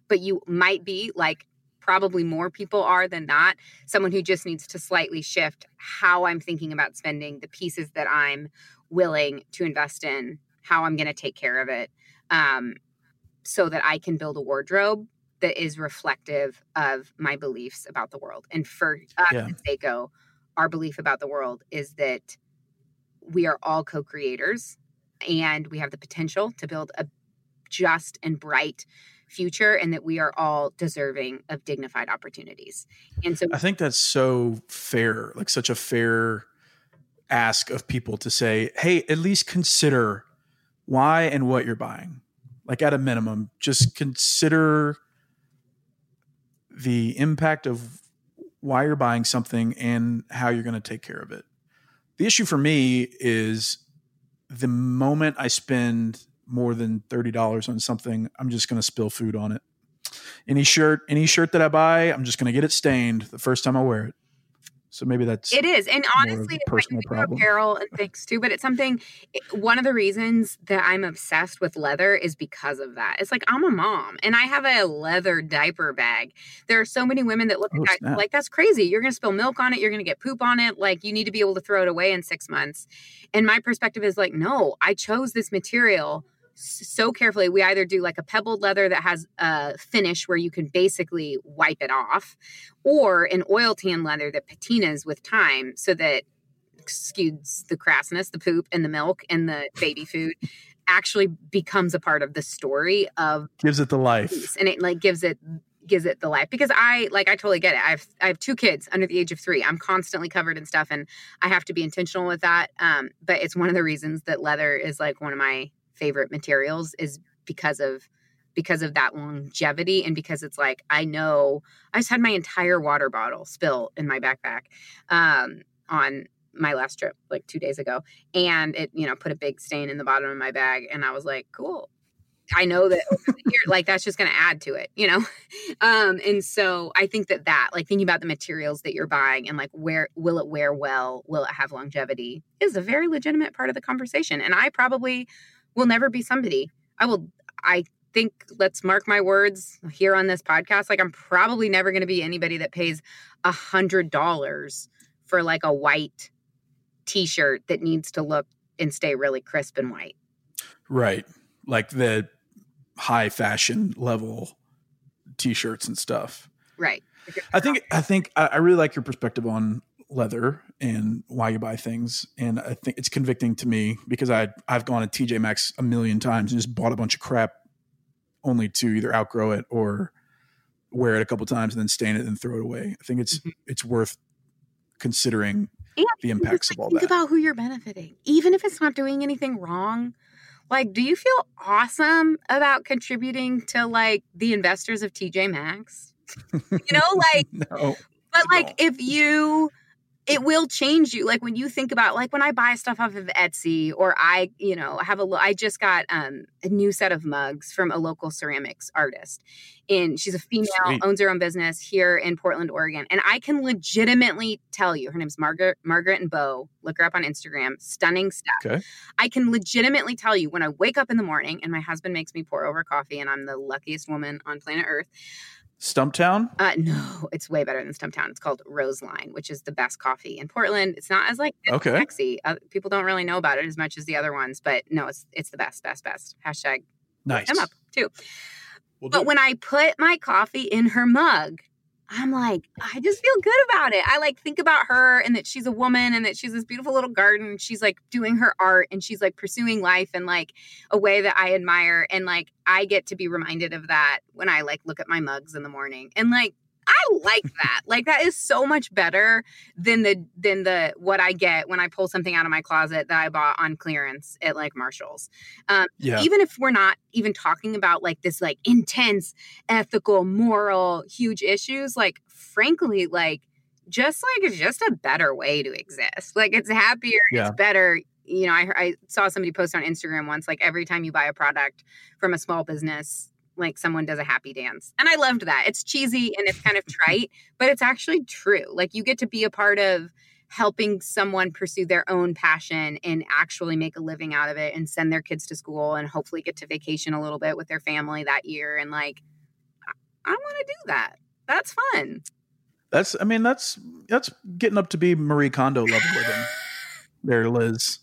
but you might be like probably more people are than not someone who just needs to slightly shift how I'm thinking about spending the pieces that I'm willing to invest in, how I'm going to take care of it, um, so that I can build a wardrobe that is reflective of my beliefs about the world. And for us yeah. at Sseko, our belief about the world is that we are all co-creators and we have the potential to build a just and bright future and that we are all deserving of dignified opportunities. And so
I think that's so fair, like such a fair ask of people to say, "Hey, at least consider why and what you're buying." Like at a minimum, just consider the impact of why you're buying something and how you're going to take care of it. The issue for me is the moment I spend more than $30 on something, I'm just going to spill food on it. Any shirt, any shirt that I buy, I'm just going to get it stained the first time I wear it. So maybe that's
it is, and honestly, personal problem. apparel and things too. But it's something. One of the reasons that I'm obsessed with leather is because of that. It's like I'm a mom, and I have a leather diaper bag. There are so many women that look oh, at that, like that's crazy. You're going to spill milk on it. You're going to get poop on it. Like you need to be able to throw it away in six months. And my perspective is like, no, I chose this material so carefully. We either do like a pebbled leather that has a finish where you can basically wipe it off, or an oil tan leather that patinas with time so that excuse the crassness, the poop and the milk and the baby food actually becomes a part of the story of
gives it the life
and it like gives it gives it the life because I like I totally get it. I've I have two kids under the age of three. I'm constantly covered in stuff and I have to be intentional with that. Um, but it's one of the reasons that leather is like one of my favorite materials is because of because of that longevity and because it's like I know I just had my entire water bottle spill in my backpack um, on my last trip like two days ago and it you know put a big stain in the bottom of my bag and I was like cool I know that like that's just going to add to it, you know? Um, and so I think that that, like thinking about the materials that you're buying and like where will it wear well? Will it have longevity is a very legitimate part of the conversation. And I probably will never be somebody. I will, I think, let's mark my words here on this podcast. Like, I'm probably never going to be anybody that pays a hundred dollars for like a white t shirt that needs to look and stay really crisp and white.
Right. like the high fashion level t-shirts and stuff.
Right.
I think I think I really like your perspective on leather and why you buy things, and I think it's convicting to me because I I've gone to TJ Maxx a million times and just bought a bunch of crap, only to either outgrow it or wear it a couple times and then stain it and throw it away. I think it's
Mhm.
it's worth considering
And
the impacts of all
think
that.
about who you're benefiting, even if it's not doing anything wrong. Like, do you feel awesome about contributing to like the investors of TJ Maxx? You know, like,
no,
but
I
like if you it will change you like when you think about like when i buy stuff off of etsy or i you know have a I just got um, a new set of mugs from a local ceramics artist and she's a female
Sweet.
owns her own business here in portland oregon and i can legitimately tell you her name's margaret margaret and bo look her up on instagram stunning stuff
Okay.
i can legitimately tell you when i wake up in the morning and my husband makes me pour over coffee and i'm the luckiest woman on planet earth
Stumptown.
uh, no, it's way better than Stumptown. It's called Roseline, which is the best coffee in Portland. It's not as like
Okay.
sexy. Uh, people don't really know about it as much as the other ones, but no, it's it's the best, best, best. Hashtag
Nice.
them up too.
We'll
But when I put my coffee in her mug, I'm like, I just feel good about it. I like think about her and that she's a woman and that she's this beautiful little garden. She's like doing her art and she's like pursuing life in like a way that I admire. And like I get to be reminded of that when I like look at my mugs in the morning. And like I like that. Like that is so much better than the than the what I get when I pull something out of my closet that I bought on clearance at like Marshalls um,
yeah.
even if we're not even talking about like this like intense ethical moral huge issues like frankly like just like it's just a better way to exist like it's happier
Yeah.
it's better you know I, I saw somebody post on instagram once like every time you buy a product from a small business like someone does a happy dance and i loved that it's cheesy and it's kind of trite but it's actually true like you get to be a part of helping someone pursue their own passion and actually make a living out of it and send their kids to school and hopefully get to vacation a little bit with their family that year and like i, want to do that that's fun
That's I mean that's that's getting up to be Marie Kondo level living. there, Liz.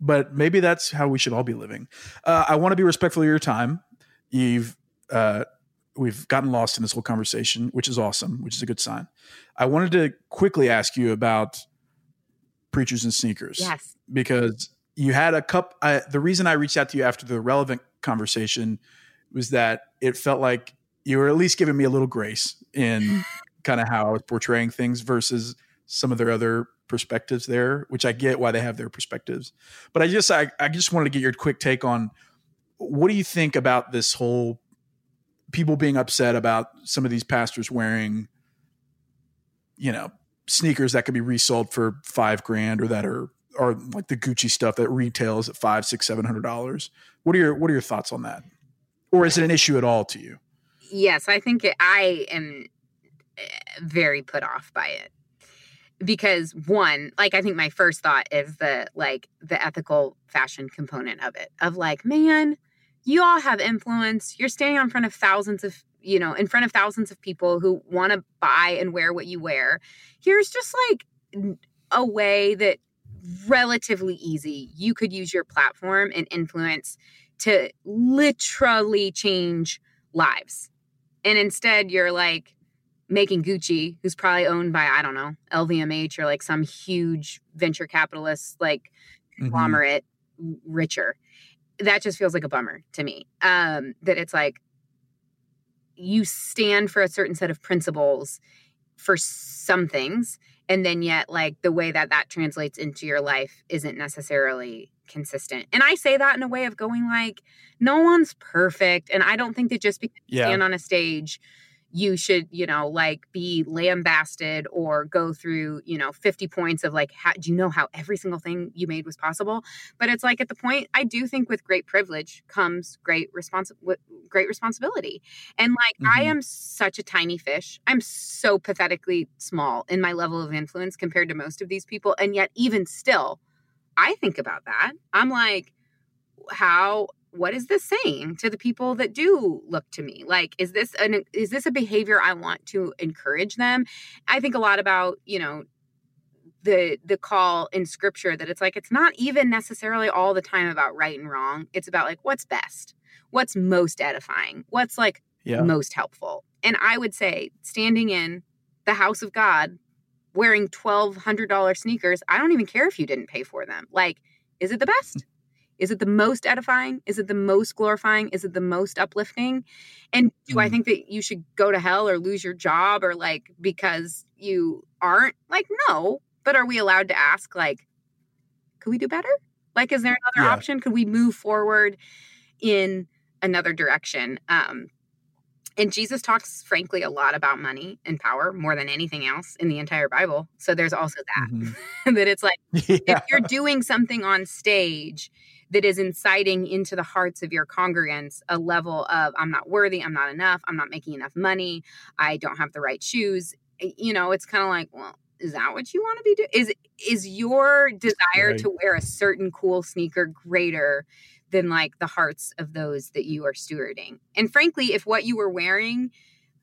But maybe that's how we should all be living. Uh, I want to be respectful of your time. You've uh, we've gotten lost in this whole conversation, which is awesome, which is a good sign. I wanted to quickly ask you about preachers and sneakers
yes
because you had a cup. I, the reason I reached out to you after the relevant conversation was that it felt like you were at least giving me a little grace in kind of how I was portraying things versus some of their other perspectives there, which I get why they have their perspectives. But I just I, I just wanted to get your quick take on what do you think about this whole people being upset about some of these pastors wearing, you know, sneakers that could be resold for five grand or that are or like the Gucci stuff that retails at five, six, seven hundred dollars. What are your what are your thoughts on that? Or is it an issue at all to you?
yes i think it, i am eh, very put off by it because one like i think my first thought is the like the ethical fashion component of it of like man you all have influence you're standing in front of thousands of you know in front of thousands of people who want to buy and wear what you wear here's just like a way that relatively easy you could use your platform and influence to literally change lives and instead you're like making Gucci, who's probably owned by I don't know LVMH or like some huge venture capitalist like
Mm-hmm.
conglomerate richer. That just feels like a bummer to me. Um, that it's like you stand for a certain set of principles for some things, and then yet like the way that that translates into your life isn't necessarily consistent. And I say that in a way of going like, no one's perfect, and I don't think that just because you stand on a stage you should you know like be lambasted or go through you know 50 points of like how, do you know how every single thing you made was possible? But it's like at the point i do think with great privilege comes great respons—great responsibility. And like i
Mhm.
am such a tiny fish. I'm so pathetically small in my level of influence compared to most of these people and yet even still i think about that. I'm like how what is this saying to the people that do look to me? Like is this an is this a behavior i want to encourage them? I think a lot about you know the the call in scripture that it's like it's not even necessarily all the time about right and wrong. It's about like what's best? What's most edifying? What's like yeah. most helpful? And i would say standing in the house of god wearing $1200 sneakers i don't even care if you didn't pay for them. Like is it the best is it the most edifying is it the most glorifying is it the most uplifting and do mm. i think that you should go to hell or lose your job or like because you aren't like no but are we allowed to ask, like, could we do better? Like, is there another yeah. option? Could we move forward in another direction? Um, and Jesus talks, frankly, a lot about money and power more than anything else in the entire Bible. So there's also that, mm-hmm. that it's like yeah. if you're doing something on stage that is inciting into the hearts of your congregants a level of, I'm not worthy, I'm not enough, I'm not making enough money, I don't have the right shoes, you know, it's kind of like, well, is that what you want to be doing? Is is your desire right. to wear a certain cool sneaker greater than like the hearts of those that you are stewarding? And frankly, if what you were wearing,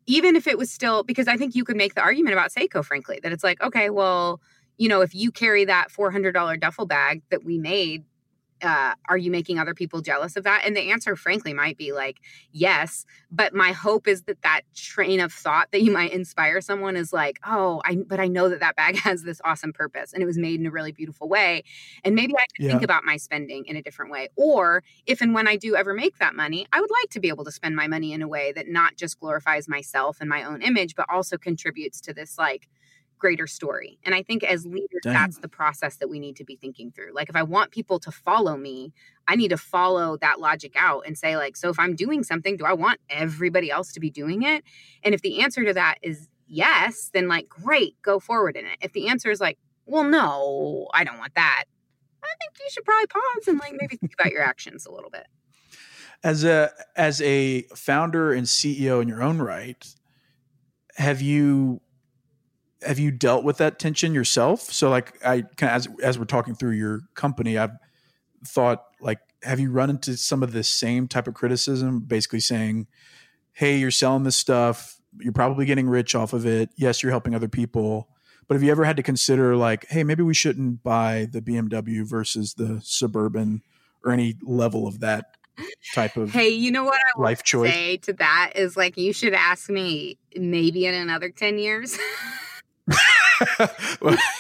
even if it was still because I think you could make the argument about Sseko, frankly, that it's like, okay, well, you know, if you carry that $400 duffel bag that we made uh, are you making other people jealous of that? And the answer, frankly, might be like, yes. But my hope is that that train of thought that you might inspire someone is like, oh, I, but I know that that bag has this awesome purpose and it was made in a really beautiful way. And maybe I can yeah. think about my spending in a different way. Or if and when I do ever make that money, I would like to be able to spend my money in a way that not just glorifies myself and my own image, but also contributes to this like greater story. And I think as leaders, Dang. that's the process that we need to be thinking through. Like, if I want people to follow me, I need to follow that logic out and say, like, so if I'm doing something, do I want everybody else to be doing it? And if the answer to that is yes, then like, great, go forward in it. If the answer is like, well, no, I don't want that, I think you should probably pause and like maybe think about your actions a little bit.
As a as a founder and CEO in your own right, have you have you dealt with that tension yourself? So like I kind of as as we're talking through your company, I've thought like have you run into some of the same type of criticism basically saying, "Hey, you're selling this stuff, you're probably getting rich off of it. Yes, you're helping other people." But have you ever had to consider like, "Hey, maybe we shouldn't buy the BMW versus the Suburban or any level of that type of
hey you know what
i life choice
say to that is like you should ask me maybe in another 10 years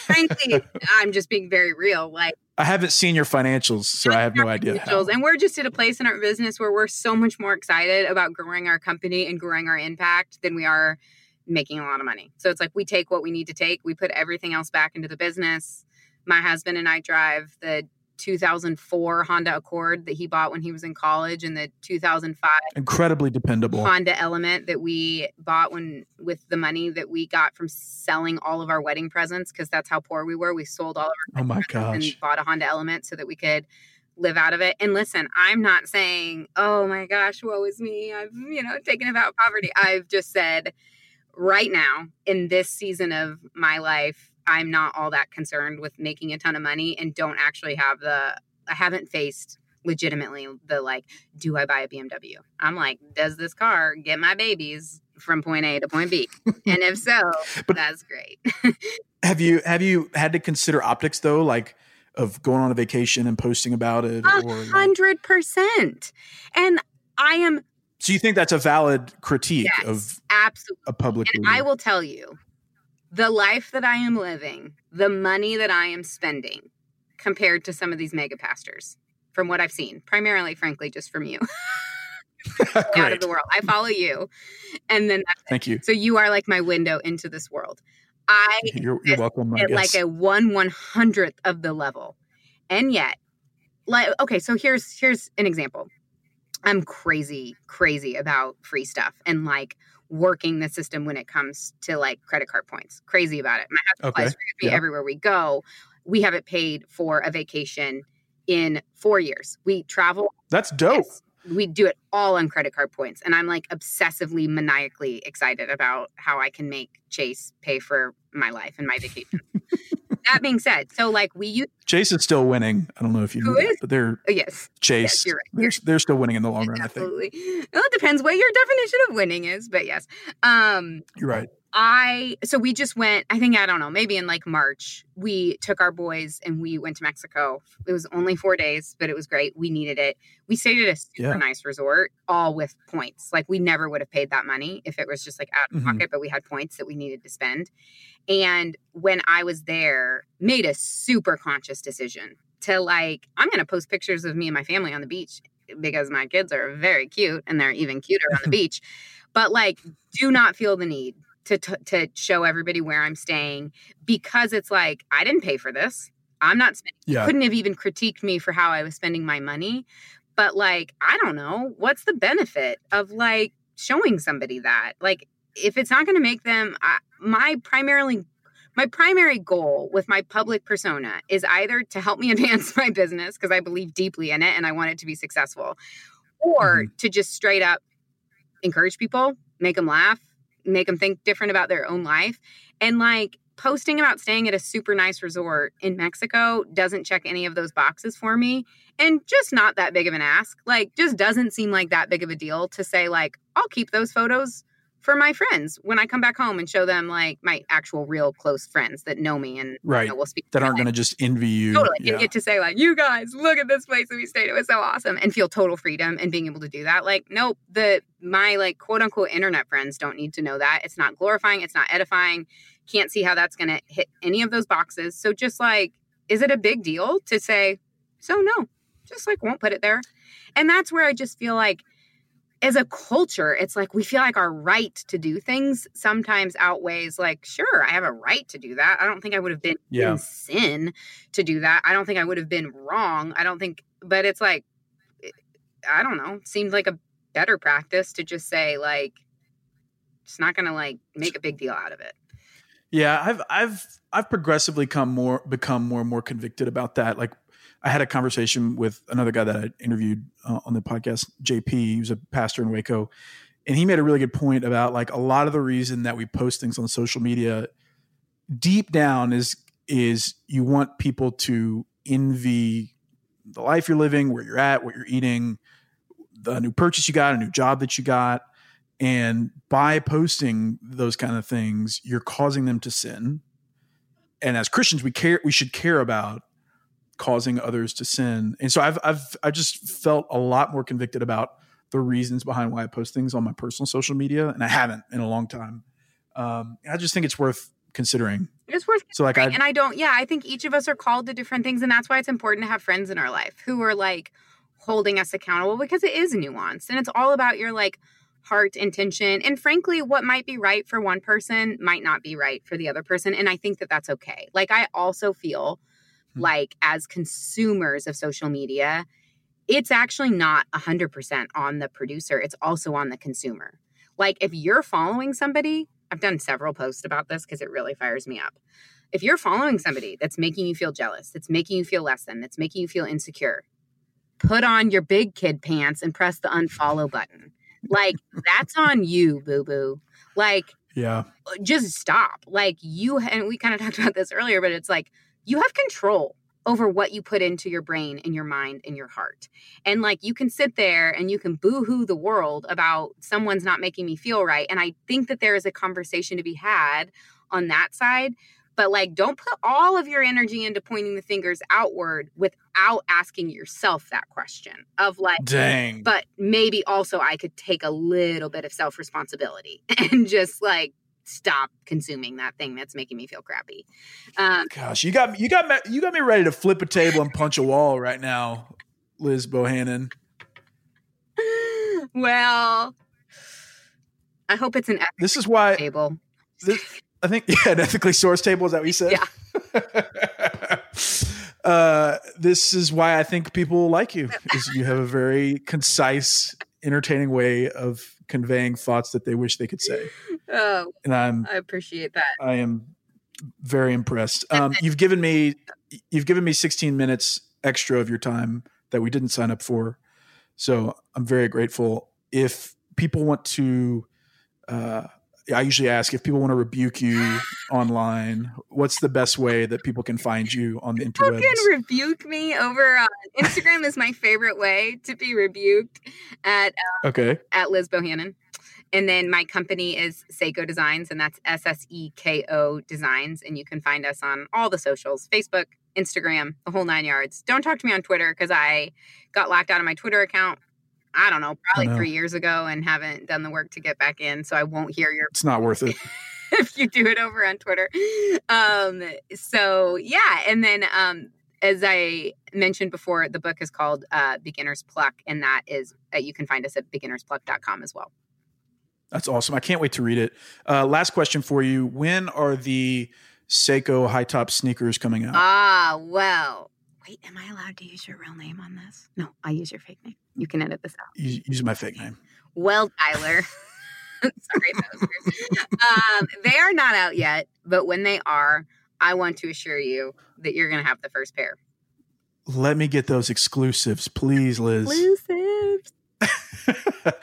Frankly, I'm just being very real. Like
I haven't seen your financials, so I have no idea.
And we're just at a place in our business where we're so much more excited about growing our company and growing our impact than we are making a lot of money. So it's like we take what we need to take, we put everything else back into the business. My husband and I drive the 2004 Honda Accord that he bought when he was in college and the 2005
incredibly dependable
Honda Element that we bought when with the money that we got from selling all of our wedding presents because that's how poor we were. We sold all of
our oh my gosh.
and bought a Honda Element so that we could live out of it. And listen, I'm not saying, "Oh my gosh, woe is me. I've, you know, taken about poverty." I've just said right now in this season of my life I'm not all that concerned with making a ton of money and don't actually have the I haven't faced legitimately the like do I buy a BMW? I'm like does this car get my babies from point A to point B? and if so, but that's great.
have you have you had to consider optics though like of going on a vacation and posting about it
A hundred percent. And I am
so you think that's a valid critique yes, of
absolutely
a public
and I will tell you the life that I am living, the money that I am spending compared to some of these mega pastors from what I've seen, primarily, frankly, just from you. out of the world. I follow you. And then
thank you.
So you are like my window into this world. I
you're, you're welcome.
At like a one one hundredth of the level. And yet, like okay, so here's here's an example. I'm crazy, crazy about free stuff and like working the system when it comes to like credit card points. Crazy about it. My husband okay. with me yeah. everywhere we go. We haven't paid for a vacation in four years. We travel.
That's dope. Yes,
we do it all on credit card points. And I'm like obsessively, maniacally excited about how I can make Chase pay for my life and my vacation. That being said, so like we use
Chase is still winning. I don't know if you know that, but they're
oh, yes,
Chase.
Yes, you're right.
They're, they're still winning in the long run. I think.
Absolutely. Well, it depends what your definition of winning is, but yes.
Um, you're right.
I so we just went, I think I don't know, maybe in like March, we took our boys and we went to Mexico. It was only 4 days, but it was great. We needed it. We stayed at a super
Yeah.
nice resort all with points. Like we never would have paid that money if it was just like out of
Mhm.
pocket, but we had points that we needed to spend. And when I was there, made a super conscious decision to like I'm going to post pictures of me and my family on the beach because my kids are very cute and they're even cuter on the beach. But like do not feel the need to, to to show everybody where I'm staying because it's like I didn't pay for this. I'm not spending
Yeah.
couldn't have even critiqued me for how I was spending my money. But like, I don't know, what's the benefit of like showing somebody that? Like, if it's not going to make them, I, my primarily, my primary goal with my public persona is either to help me advance my business because I believe deeply in it and I want it to be successful, or mm-hmm. to just straight up encourage people, make them laugh, make them think different about their own life, and like posting about staying at a super nice resort in Mexico doesn't check any of those boxes for me and just not that big of an ask. Like just doesn't seem like that big of a deal to say like I'll keep those photos for my friends. When I come back home and show them like my actual real close friends that know me and
Right.
you know, will speak
That aren't going to just envy you.
totally.
Yeah.
and get to say like you guys look at this place that we stayed. It was so awesome and feel total freedom and being able to do that. Like nope the my like quote unquote internet friends don't need to know that. It's not glorifying. It's not edifying. Can't see how that's going to hit any of those boxes. So just like is it a big deal to say so no just like won't put it there? And that's where i just feel like as a culture, it's like we feel like our right to do things sometimes outweighs like, sure, I have a right to do that. I don't think I would have been
Yeah.
in sin to do that. I don't think I would have been wrong. I don't think, but it's like, eh, I don't know, seemed like a better practice to just say, like, it's not gonna like make a big deal out of it.
Yeah, I've I've I've progressively come more become more and more convicted about that. Like I had a conversation with another guy that I interviewed uh, on the podcast, JP. He was a pastor in Waco, and he made a really good point about like a lot of the reason that we post things on social media deep down is is you want people to envy the life you're living, where you're at, what you're eating, the new purchase you got, a new job that you got. And by posting those kind of things, you're causing them to sin. And as Christians, we care we should care about causing others to sin. And so I've I've I just felt a lot more convicted about the reasons behind why I post things on my personal social media, and I haven't in a long time. Um, I just think it's worth considering.
It's worth
So like. I
and I don't, yeah, I think each of us are called to different things. And that's why it's important to have friends in our life who are like holding us accountable because it is nuanced and it's all about your like heart intention. And frankly, what might be right for one person might not be right for the other person. And I think that that's okay. Like, I also feel
Hmm.
like as consumers of social media, it's actually not 100% on the producer, it's also on the consumer. Like, if you're following somebody, I've done several posts about this because it really fires me up. If you're following somebody that's making you feel jealous, that's making you feel less than, that's making you feel insecure, put on your big kid pants and press the unfollow button. Like, that's on you, boo boo. Like,
yeah.
just stop. Like you and we kind of talked about this earlier, but it's like you have control over what you put into your brain and your mind and your heart. And like you can sit there and you can boo-hoo the world about someone's not making me feel right. And I think that there is a conversation to be had on that side. But like don't put all of your energy into pointing the fingers outward without asking yourself that question of like
Dang.
but maybe also I could take a little bit of self responsibility and just like stop consuming that thing that's making me feel crappy. Um,
Gosh, you got me you got me you got me ready to flip a table and punch a wall right now, Liz Bohannon.
well, I hope it's an
This is why
table.
this, I think yeah, an ethically sourced table is that what you said?
Yeah.
uh, this is why I think people like you. Is you have a very concise, entertaining way of conveying thoughts that they wish they could say,
Oh,
and I'm
I appreciate that.
I am very impressed. Um, you've given me you've given me 16 minutes extra of your time that we didn't sign up for, so I'm very grateful. If people want to, uh, I usually ask if people want to rebuke you online. What's the best way that people can find you on the internet?
People
interwebs?
can rebuke me over on Instagram is my favorite way to be rebuked at um,
okay,
at Liz Bohannon. And then my company is Sseko Designs, and that's S S E K O Designs. And you can find us on all the socials Facebook, Instagram, the whole nine yards. Don't talk to me on Twitter because I got locked out of my Twitter account. I don't know, probably
know.
three years ago and haven't done the work to get back in. So I won't hear your
It's not worth it.
if you do it over on Twitter. Um, so yeah, and then um, as I mentioned before, the book is called uh, Beginner's Pluck, and that is uh, you can find us at beginnerspluck.com as well.
That's awesome. I can't wait to read it. Uh, last question for you: When are the Sseko high top sneakers coming out?
Ah, well. Wait, am I allowed to use your real name on this? No, I use your fake name. You can edit this out.
use, use my fake name.
Well, Tyler. Sorry, um, they are not out yet, but when they are, I want to assure you that you're going to have the first pair.
Let me get those exclusives, please, Liz.
Exclusives.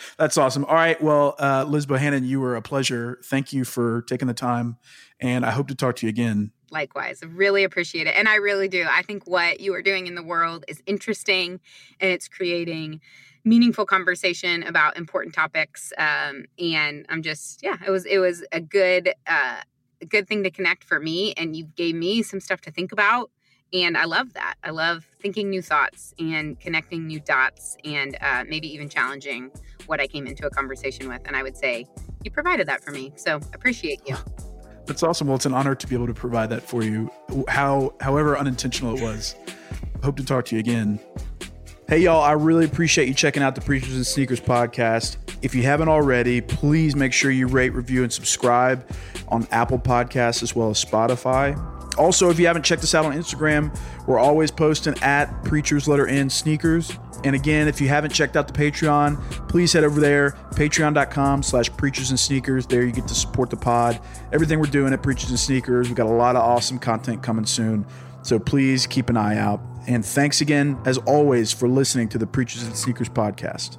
That's awesome. All right. Well, uh, Liz Bohannon, you were a pleasure. Thank you for taking the time. And I hope to talk to you again.
Likewise, really appreciate it. And I really do. I think what you are doing in the world is interesting and it's creating meaningful conversation about important topics. Um, and I'm just, yeah, it was, it was a good, uh, a good thing to connect for me. And you gave me some stuff to think about. And I love that. I love thinking new thoughts and connecting new dots and uh, maybe even challenging what I came into a conversation with. And I would say you provided that for me. So appreciate you.
That's awesome. Well, it's an honor to be able to provide that for you, how, however unintentional it was. Hope to talk to you again. Hey, y'all, I really appreciate you checking out the Preachers and Sneakers podcast. If you haven't already, please make sure you rate, review, and subscribe on Apple Podcasts as well as Spotify. Also, if you haven't checked us out on Instagram, we're always posting at Preachers Letter N Sneakers. And again, if you haven't checked out the Patreon, please head over there, patreon.com slash preachers and sneakers. There you get to support the pod. Everything we're doing at Preachers and Sneakers. We've got a lot of awesome content coming soon. So please keep an eye out. And thanks again, as always, for listening to the Preachers and Sneakers podcast.